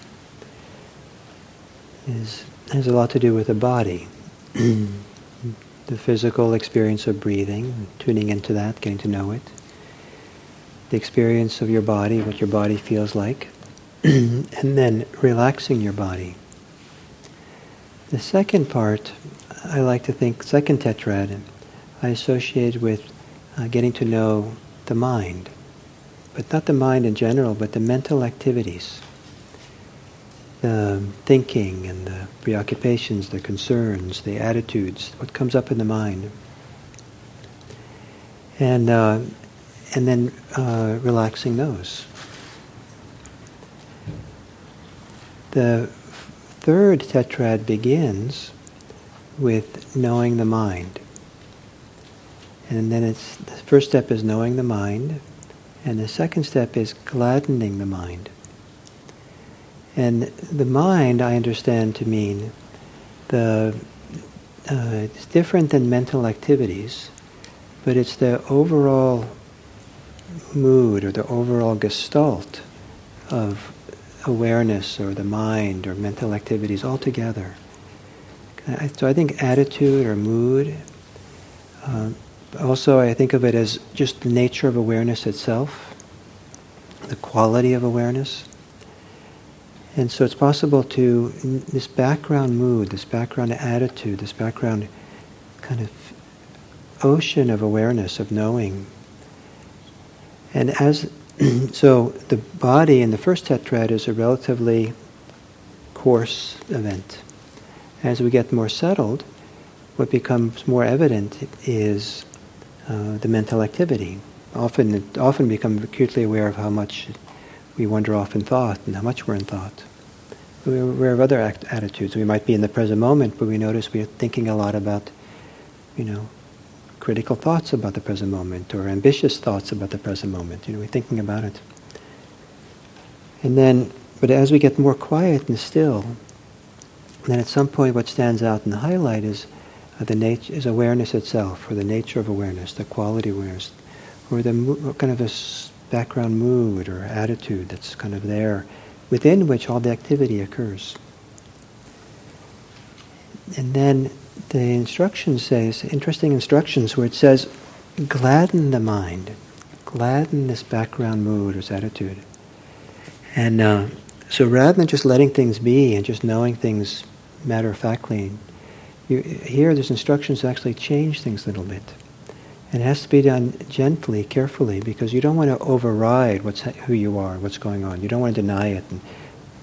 is, has a lot to do with the body. the physical experience of breathing, tuning into that, getting to know it. The experience of your body, what your body feels like. and then relaxing your body. The second part I like to think second tetrad, I associate with uh, getting to know the mind, but not the mind in general, but the mental activities, the thinking and the preoccupations, the concerns, the attitudes, what comes up in the mind, and uh, and then uh, relaxing those. The third tetrad begins with knowing the mind. And then it's the first step is knowing the mind, and the second step is gladdening the mind. And the mind I understand to mean the uh, it's different than mental activities, but it's the overall mood or the overall gestalt of awareness or the mind or mental activities altogether. So I think attitude or mood. Uh, also, I think of it as just the nature of awareness itself, the quality of awareness. And so it's possible to, this background mood, this background attitude, this background kind of ocean of awareness, of knowing. And as, so the body in the first tetrad is a relatively coarse event. As we get more settled, what becomes more evident is uh, the mental activity. Often, often become acutely aware of how much we wander off in thought and how much we're in thought. We're aware of other act- attitudes. We might be in the present moment, but we notice we're thinking a lot about, you know, critical thoughts about the present moment or ambitious thoughts about the present moment. You know, we're thinking about it. And then, but as we get more quiet and still, then at some point what stands out in the highlight is the nature is awareness itself, or the nature of awareness, the quality awareness, or the mo- kind of a background mood or attitude that's kind of there, within which all the activity occurs. And then the instructions says interesting instructions where it says, gladden the mind, gladden this background mood or this attitude. And uh, so rather than just letting things be and just knowing things matter of factly, you, here there's instructions to actually change things a little bit. And it has to be done gently, carefully, because you don't want to override what's who you are, what's going on. You don't want to deny it and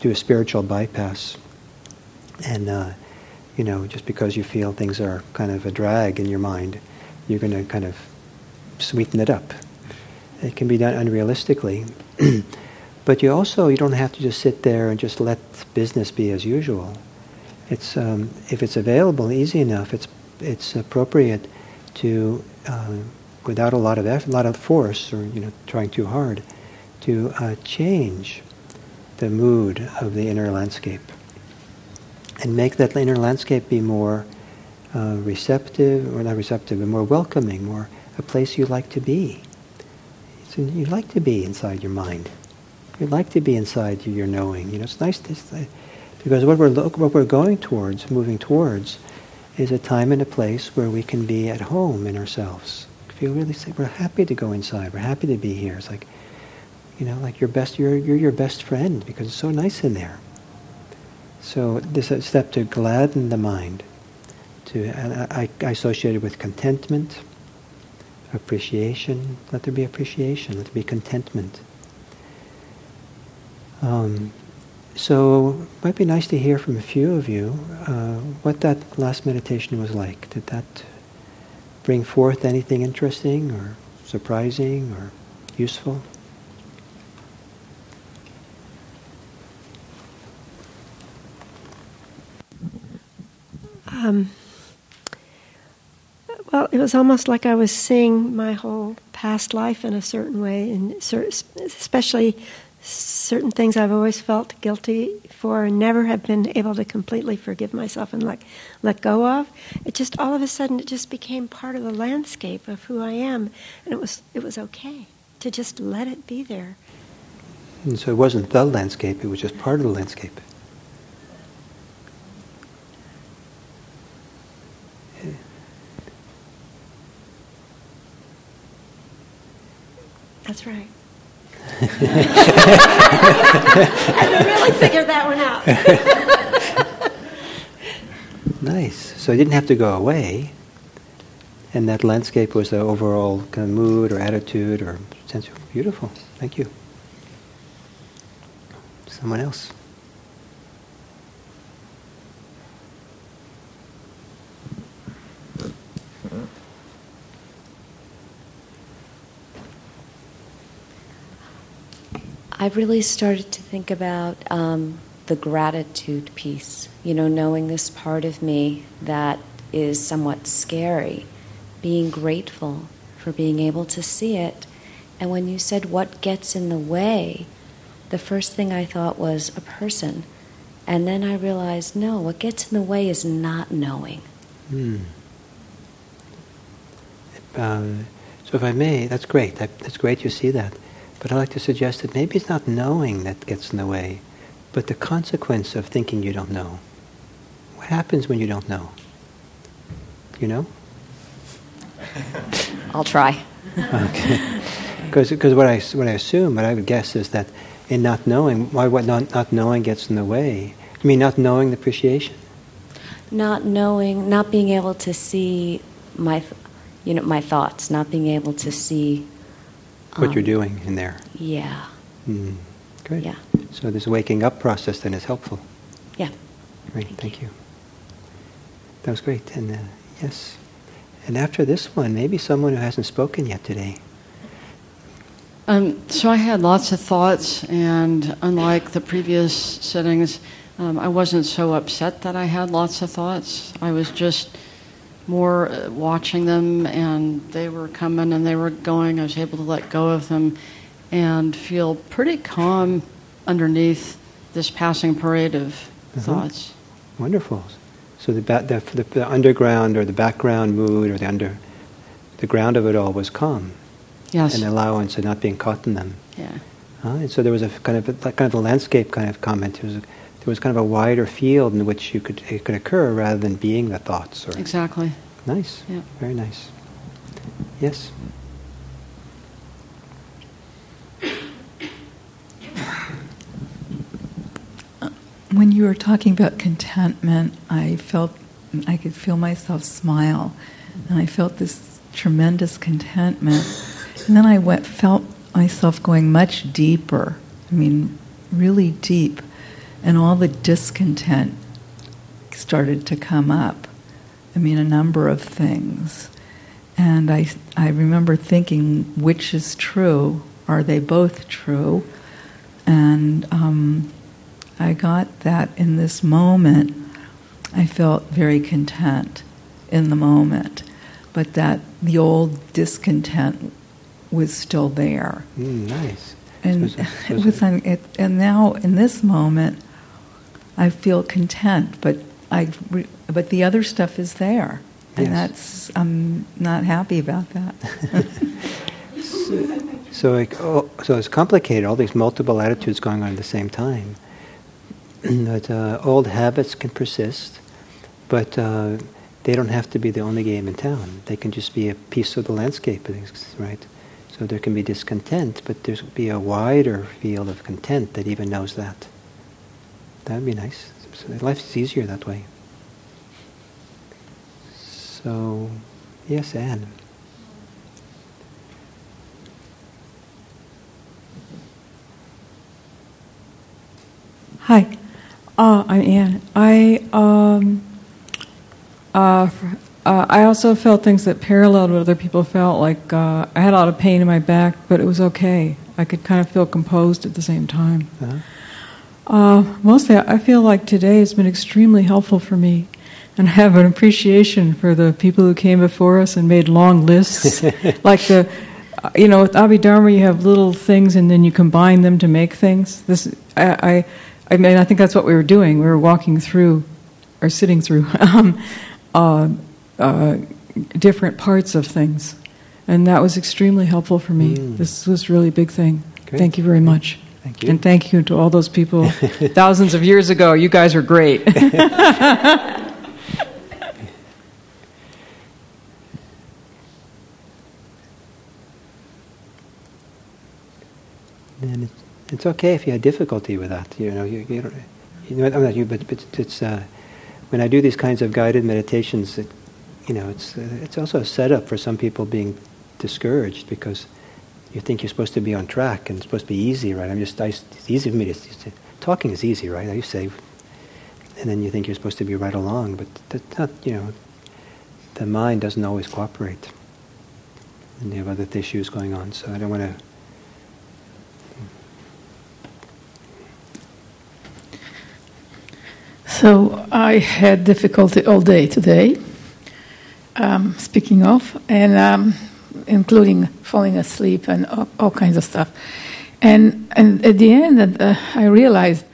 do a spiritual bypass. And uh, you know, just because you feel things are kind of a drag in your mind, you're going to kind of sweeten it up. It can be done unrealistically. but you also you don't have to just sit there and just let business be as usual. It's um, if it's available, easy enough. It's it's appropriate to uh, without a lot of effort, a lot of force, or you know, trying too hard, to uh, change the mood of the inner landscape and make that inner landscape be more uh, receptive, or not receptive, but more welcoming, more a place you like to be. So you like to be inside your mind. You like to be inside your knowing. You know, it's nice to, because what we're look, what we're going towards, moving towards, is a time and a place where we can be at home in ourselves. Feel really safe. We're happy to go inside. We're happy to be here. It's like, you know, like your best. You're you're your best friend because it's so nice in there. So this is a step to gladden the mind. To I, I associate it with contentment, appreciation. Let there be appreciation. Let there be contentment. Um, so it might be nice to hear from a few of you uh, what that last meditation was like. Did that bring forth anything interesting or surprising or useful? Um, well, it was almost like I was seeing my whole past life in a certain way, and especially certain things I've always felt guilty for and never have been able to completely forgive myself and let, let go of. It just all of a sudden it just became part of the landscape of who I am, and it was it was okay to just let it be there. And so it wasn't the landscape; it was just part of the landscape. That's right. I really figured that one out. nice. So it didn't have to go away. And that landscape was the overall kind of mood or attitude or sense of beautiful. Thank you. Someone else. I've really started to think about um, the gratitude piece, you know, knowing this part of me that is somewhat scary, being grateful for being able to see it. And when you said what gets in the way, the first thing I thought was a person. And then I realized no, what gets in the way is not knowing. Hmm. Uh, so, if I may, that's great. That, that's great you see that. But I'd like to suggest that maybe it's not knowing that gets in the way, but the consequence of thinking you don't know. What happens when you don't know? You know? I'll try. okay. Because what I, what I assume, what I would guess is that in not knowing, why what not, not knowing gets in the way? You mean not knowing the appreciation? Not knowing, not being able to see my, you know, my thoughts, not being able to see what um, you're doing in there. Yeah. Mm. Good. Yeah. So this waking up process then is helpful. Yeah. Great. Thank, Thank you. you. That was great. And uh, yes. And after this one, maybe someone who hasn't spoken yet today. Um, so I had lots of thoughts, and unlike the previous sittings, um, I wasn't so upset that I had lots of thoughts. I was just more uh, watching them, and they were coming and they were going. I was able to let go of them and feel pretty calm underneath this passing parade of uh-huh. thoughts. Wonderful. So the, ba- the, the, the, underground or the background mood or the under, the ground of it all was calm. Yes. And allowance of not being caught in them. Yeah. Uh, and so there was a kind of a, kind of a landscape kind of comment. There was a, there was kind of a wider field in which you could it could occur rather than being the thoughts. Or exactly. Nice. Yeah. Very nice. Yes. When you were talking about contentment, I felt I could feel myself smile, and I felt this tremendous contentment. And then I went, felt myself going much deeper. I mean, really deep, and all the discontent started to come up. I mean, a number of things. And I, I remember thinking, which is true? Are they both true? And um, I got that in this moment. I felt very content in the moment, but that the old discontent was still there. Mm, nice. And so, so, it was, it, and now in this moment, I feel content, but I, but the other stuff is there, and yes. that's I'm not happy about that. so, so, like, oh, so it's complicated. All these multiple attitudes going on at the same time. but uh, old habits can persist, but uh, they don't have to be the only game in town. They can just be a piece of the landscape, right? So there can be discontent, but there's be a wider field of content that even knows that. That would be nice. So life is easier that way. So, yes, Anne. Hi, uh, I'm Anne. I um, uh, uh, I also felt things that paralleled what other people felt. Like uh, I had a lot of pain in my back, but it was okay. I could kind of feel composed at the same time. Uh-huh. Uh, mostly, I feel like today has been extremely helpful for me, and I have an appreciation for the people who came before us and made long lists. like the, uh, you know, with Abhidharma, you have little things and then you combine them to make things. This, I, I, I mean, I think that's what we were doing. We were walking through, or sitting through, um, uh, uh, different parts of things, and that was extremely helpful for me. Mm. This was really a big thing. Great. Thank you very much. Thank you. And thank you to all those people thousands of years ago. You guys are great. and it's, it's okay if you had difficulty with that. You know, you, you don't. You know, I'm not you, but, but it's. Uh, when I do these kinds of guided meditations, it, you know, it's uh, it's also a setup for some people being discouraged because you think you're supposed to be on track and it's supposed to be easy, right? I'm just I, it's easy for me to, to talking is easy, right? You say, and then you think you're supposed to be right along, but that's not, you know, the mind doesn't always cooperate, and you have other issues going on. So I don't want to So I had difficulty all day today, um, speaking of, and um, including falling asleep and all, all, kinds of stuff. And, and at the end, uh, I realized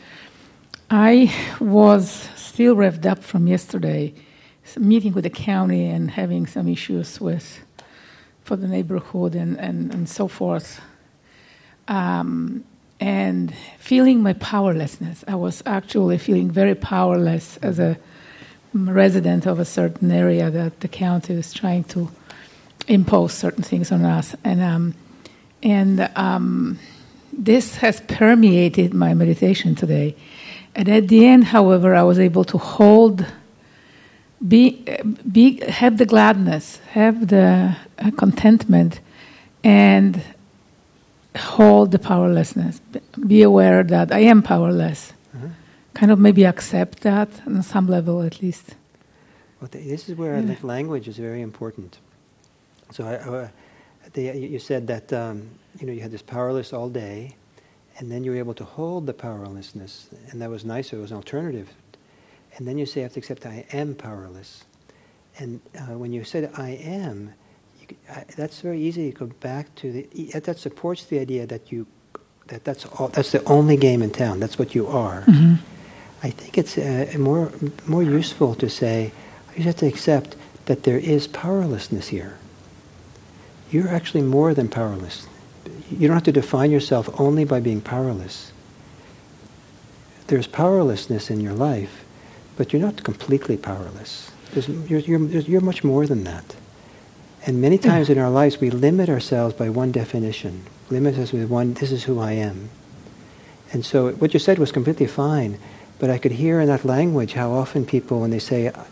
I was still revved up from yesterday, meeting with the county and having some issues with for the neighborhood and, and, and so forth. Um, and feeling my powerlessness. I was actually feeling very powerless as a resident of a certain area that the county was trying to impose certain things on us, and um, and um, this has permeated my meditation today. And at the end, however, I was able to hold, be, be have the gladness, have the uh, contentment, and hold the powerlessness. Be aware that I am powerless. Uh-huh. Kind of maybe accept that on some level at least. Well, this is where yeah. I think language is very important. So I, uh, the, you said that um, you know you had this powerless all day, and then you were able to hold the powerlessness, and that was nicer. It was an alternative. And then you say, I have to accept I am powerless. And uh, when you said I am, that's very easy to go back to the that supports the idea that you that that's all, that's the only game in town. That's what you are. Mm-hmm. I think it's uh, more more useful to say you have to accept that there is powerlessness here. You're actually more than powerless. You don't have to define yourself only by being powerless. There's powerlessness in your life, but you're not completely powerless. You're, you're, you're much more than that. And many hmm. times in our lives, we limit ourselves by one definition. Limit us with one, this is who I am. And so what you said was completely fine, but I could hear in that language how often people, when they say, I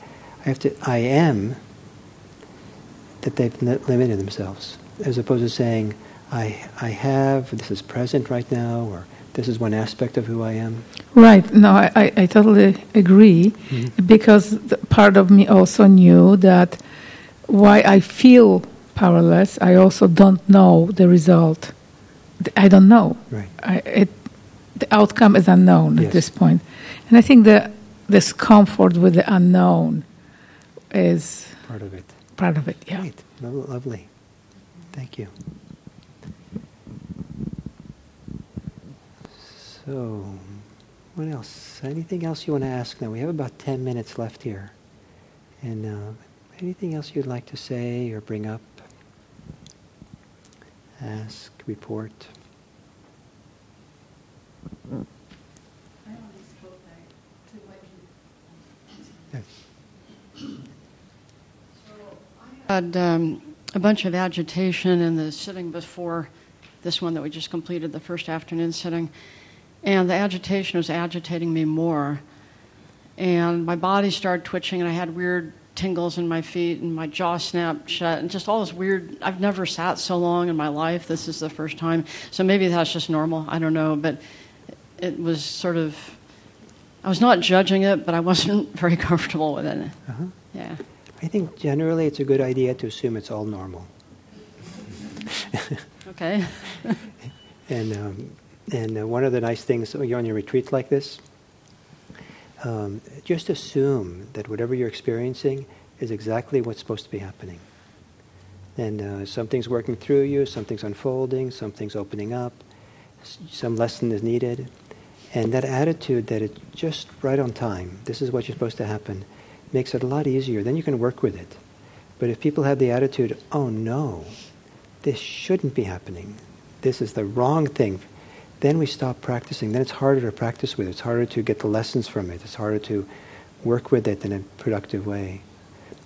have to, I am, that they've limited themselves, as opposed to saying, I, I have, this is present right now, or this is one aspect of who I am. Right. No, I, I, totally agree, mm-hmm. because part of me also knew that why I feel powerless, I also don't know the result. I don't know. Right. I, it, the outcome is unknown yes. at this point. And I think the this comfort with the unknown is part of it. Part of it, yeah. Great. Lovely. Thank you. So, what else? Anything else you want to ask now? We have about 10 minutes left here. And uh, Anything else you'd like to say or bring up? Ask, report. Had um, a bunch of agitation in the sitting before this one that we just completed, the first afternoon sitting. And the agitation was agitating me more. And my body started twitching, and I had weird tingles in my feet and my jaw snapped shut and just all this weird i've never sat so long in my life this is the first time so maybe that's just normal i don't know but it was sort of i was not judging it but i wasn't very comfortable with it uh-huh. yeah i think generally it's a good idea to assume it's all normal okay and um, and uh, one of the nice things you're on your retreats like this um, just assume that whatever you're experiencing is exactly what's supposed to be happening. And uh, something's working through you, something's unfolding, something's opening up, some lesson is needed. And that attitude that it's just right on time, this is what you're supposed to happen, makes it a lot easier. Then you can work with it. But if people have the attitude, oh no, this shouldn't be happening, this is the wrong thing then we stop practicing. Then it's harder to practice with. It's harder to get the lessons from it. It's harder to work with it in a productive way.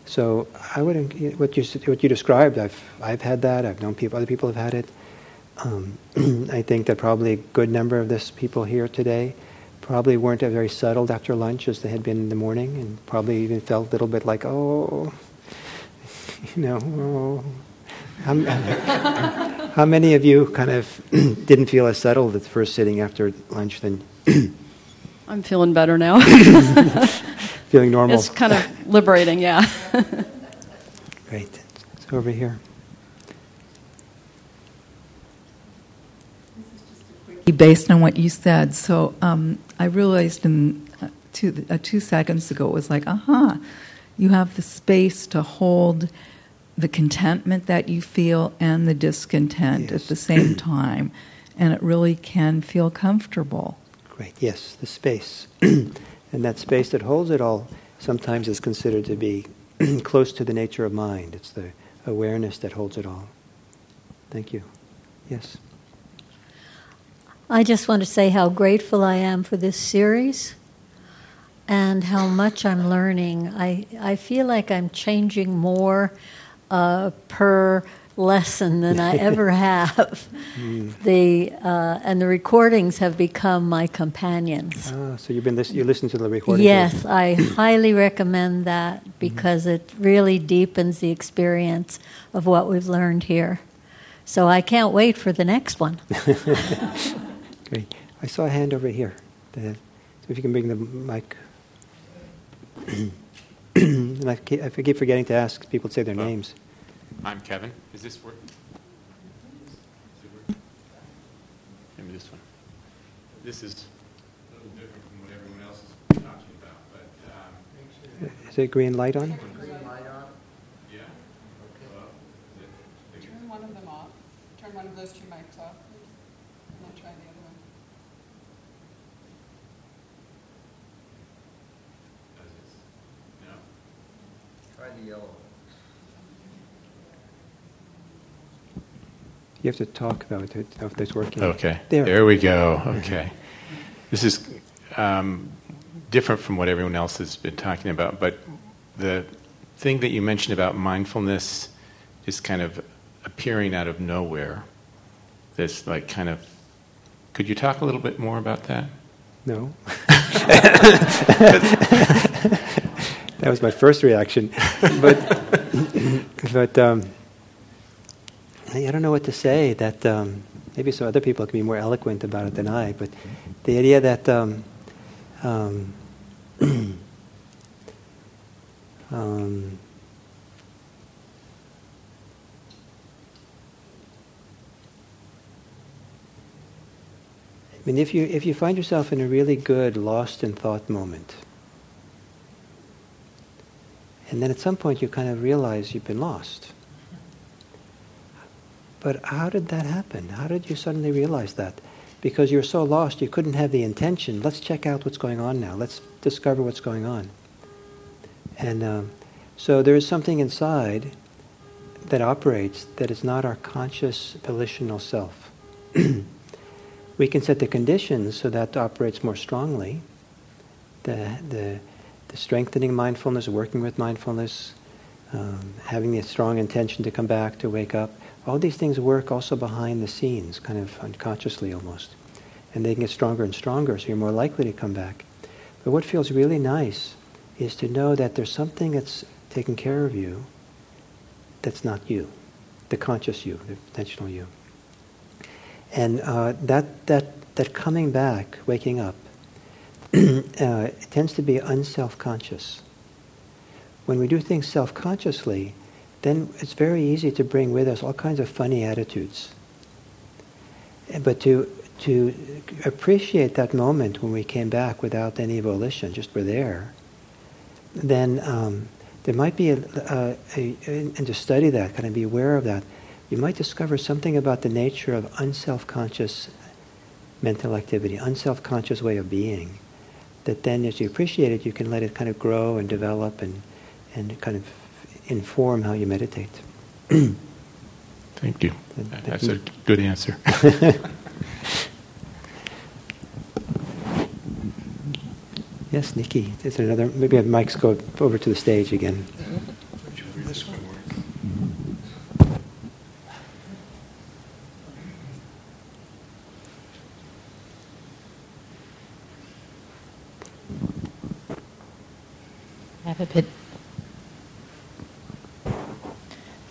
So I would what you what you described. I've I've had that. I've known people. Other people have had it. Um, I think that probably a good number of this people here today probably weren't very settled after lunch as they had been in the morning, and probably even felt a little bit like, oh, you know, oh. How, how many of you kind of didn't feel as settled at the first sitting after lunch than? I'm feeling better now. feeling normal. It's kind of liberating, yeah. Great. So over here. Based on what you said, so um, I realized in uh, two, uh, two seconds ago, it was like, aha, uh-huh, you have the space to hold the contentment that you feel and the discontent yes. at the same time, and it really can feel comfortable. Great, yes, the space. and that space that holds it all sometimes is considered to be close to the nature of mind. It's the awareness that holds it all. Thank you. Yes. I just want to say how grateful I am for this series and how much I'm learning. I, I feel like I'm changing more uh, per lesson than I ever have. Mm. The uh, and the recordings have become my companions. Ah, so you've been lis- you listen to the recordings. Yes, I highly recommend that mm-hmm. because mm-hmm. it really deepens the experience of what we've learned here. So I can't wait for the next one. Great. I saw a hand over here. So if you can bring the mic. and I, keep, I keep forgetting to ask people to say their names. I'm Kevin. Is this work? Maybe this one. This is a little different from what everyone else been talking about, but. Um, is green light on? Green light on? Yeah. Okay. Turn one of them off. Turn one of those two mics off, and then try the other one. No. Try the yellow. You have to talk to know if it's working. Okay. There. there we go. Okay. This is um, different from what everyone else has been talking about, but the thing that you mentioned about mindfulness is kind of appearing out of nowhere. This like kind of. Could you talk a little bit more about that? No. that was my first reaction, but but. Um, I don't know what to say. That um, maybe some other people can be more eloquent about it than I. But the idea that um, um, um, I mean, if you if you find yourself in a really good lost in thought moment, and then at some point you kind of realize you've been lost but how did that happen? How did you suddenly realize that? Because you're so lost, you couldn't have the intention. Let's check out what's going on now. Let's discover what's going on. And um, so there is something inside that operates that is not our conscious volitional self. we can set the conditions so that operates more strongly. The, the, the strengthening mindfulness, working with mindfulness, um, having a strong intention to come back, to wake up all these things work also behind the scenes, kind of unconsciously almost. And they can get stronger and stronger, so you're more likely to come back. But what feels really nice is to know that there's something that's taking care of you that's not you, the conscious you, the intentional you. And uh, that, that, that coming back, waking up, uh, tends to be unself conscious. When we do things self consciously, then it's very easy to bring with us all kinds of funny attitudes. But to, to appreciate that moment when we came back without any volition, just were there, then um, there might be a, a, a, and to study that, kind of be aware of that, you might discover something about the nature of unself-conscious mental activity, unself-conscious way of being, that then as you appreciate it, you can let it kind of grow and develop and, and kind of inform how you meditate. Thank you. That's a good answer. yes, Nikki. Is there another? Maybe have mics go over to the stage again. have a bit.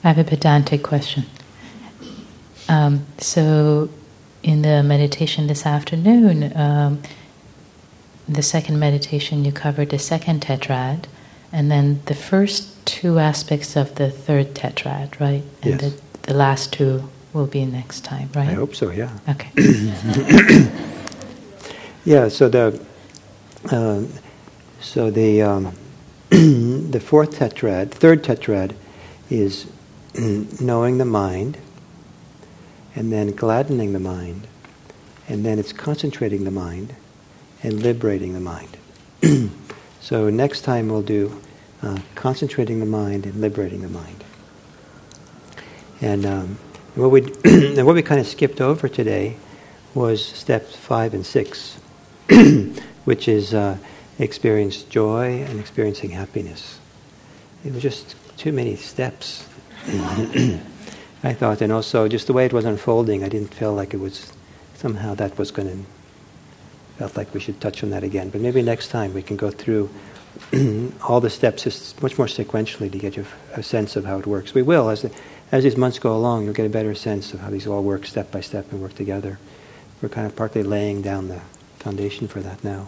I have a pedantic question. Um, so, in the meditation this afternoon, um, the second meditation you covered the second tetrad, and then the first two aspects of the third tetrad, right? And Yes. the, the last two will be next time, right? I hope so. Yeah. Okay. yeah. So the um, so the um, the fourth tetrad, third tetrad, is knowing the mind, and then gladdening the mind, and then it's concentrating the mind, and liberating the mind. so next time we'll do uh, concentrating the mind and liberating the mind. And um, what we and what we kind of skipped over today was steps five and six, which is uh, experience joy and experiencing happiness. It was just too many steps. I thought, and also just the way it was unfolding, I didn't feel like it was somehow that was going to. Felt like we should touch on that again, but maybe next time we can go through all the steps just much more sequentially to get you a sense of how it works. We will as the, as these months go along, you'll get a better sense of how these all work step by step and work together. We're kind of partly laying down the foundation for that now.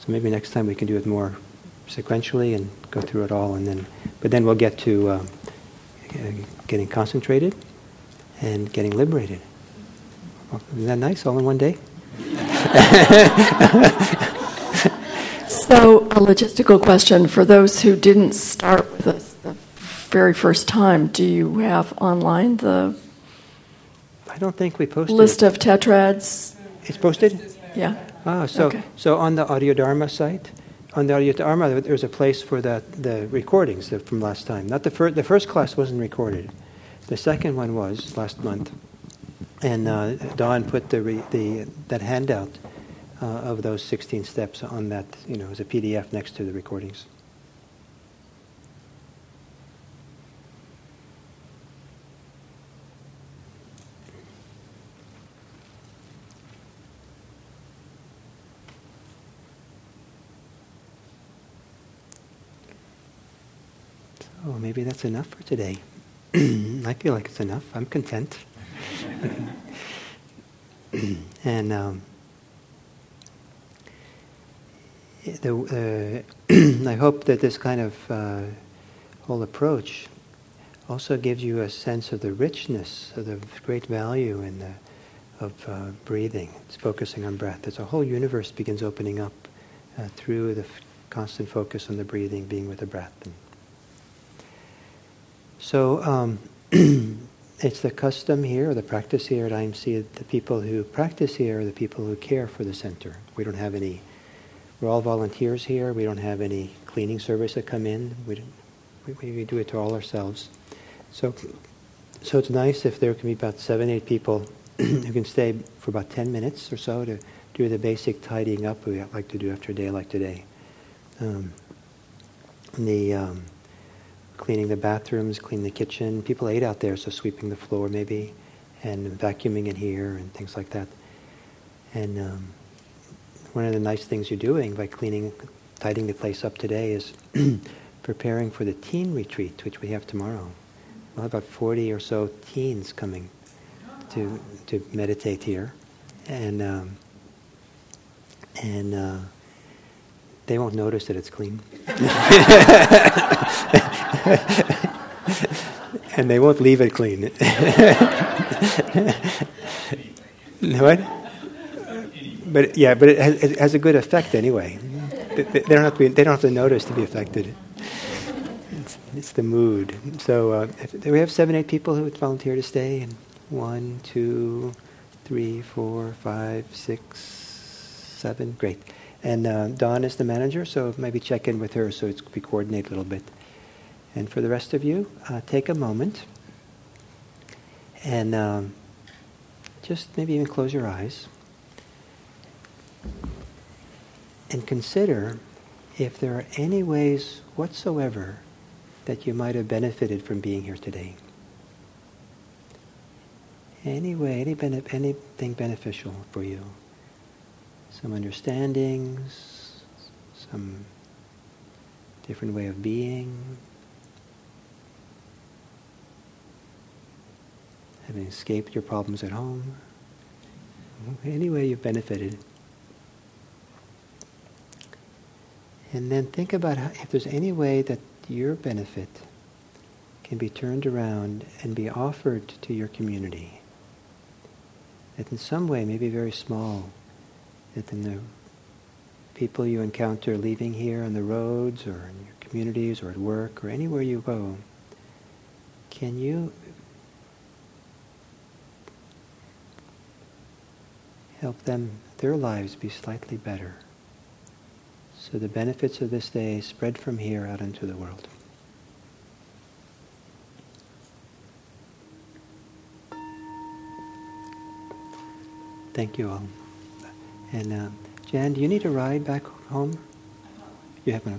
So maybe next time we can do it more sequentially and go through it all, and then, but then we'll get to uh, getting concentrated and getting liberated. Isn't that nice? All in one day. So, a logistical question for those who didn't start with us the very first time: Do you have online the I don't think we posted list of tetrads? It's posted. Yeah. Ah, so Okay. so on the Audio Dharma site, on the Audio Dharma, there's a place for the the recordings from last time. Not the first. The first class wasn't recorded. The second one was last month, and uh, Don put the re, the that handout uh, of those 16 steps on that you know as a PDF next to the recordings. Oh, maybe that's enough for today. I feel like it's enough. I'm content. and um, the, uh, I hope that this kind of uh, whole approach also gives you a sense of the richness, of the great value in the, of uh, breathing. It's focusing on breath. There's a whole universe begins opening up uh, through the f- constant focus on the breathing, being with the breath. And so um, it's the custom here, or the practice here at IMC. The people who practice here are the people who care for the center. We don't have any. We're all volunteers here. We don't have any cleaning service that come in. We, we, we do it to all ourselves. So, so it's nice if there can be about seven, eight people who can stay for about ten minutes or so to do the basic tidying up we like to do after a day like today. Um, the um, cleaning the bathrooms, cleaning the kitchen. People ate out there, so sweeping the floor maybe, and vacuuming in here and things like that. And um, one of the nice things you're doing by cleaning, tidying the place up today is preparing for the teen retreat, which we have tomorrow. We'll have about 40 or so teens coming to to meditate here, and um, and uh, they won't notice that it's clean. and they won't leave it clean. what? But yeah, but it has, it has a good effect anyway. They, don't have to. Be, they don't have to notice to be affected. It's, it's the mood. So uh, if, we have seven, eight people who would volunteer to stay, and one, two, three, four, five, six, seven. Great. And uh, Dawn is the manager, so maybe check in with her so it's we coordinate a little bit. And for the rest of you, uh, take a moment and um, just maybe even close your eyes and consider if there are any ways whatsoever that you might have benefited from being here today. Any way, any bene- anything beneficial for you. Some understandings, some different way of being, having escaped your problems at home, any way you've benefited. And then think about how, if there's any way that your benefit can be turned around and be offered to your community. That in some way, maybe very small, that in the people you encounter leaving here on the roads or in your communities or at work or anywhere you go, can you help them, their lives be slightly better? So the benefits of this day spread from here out into the world. Thank you all. And uh, Jan, do you need a ride back home? You haven't, okay.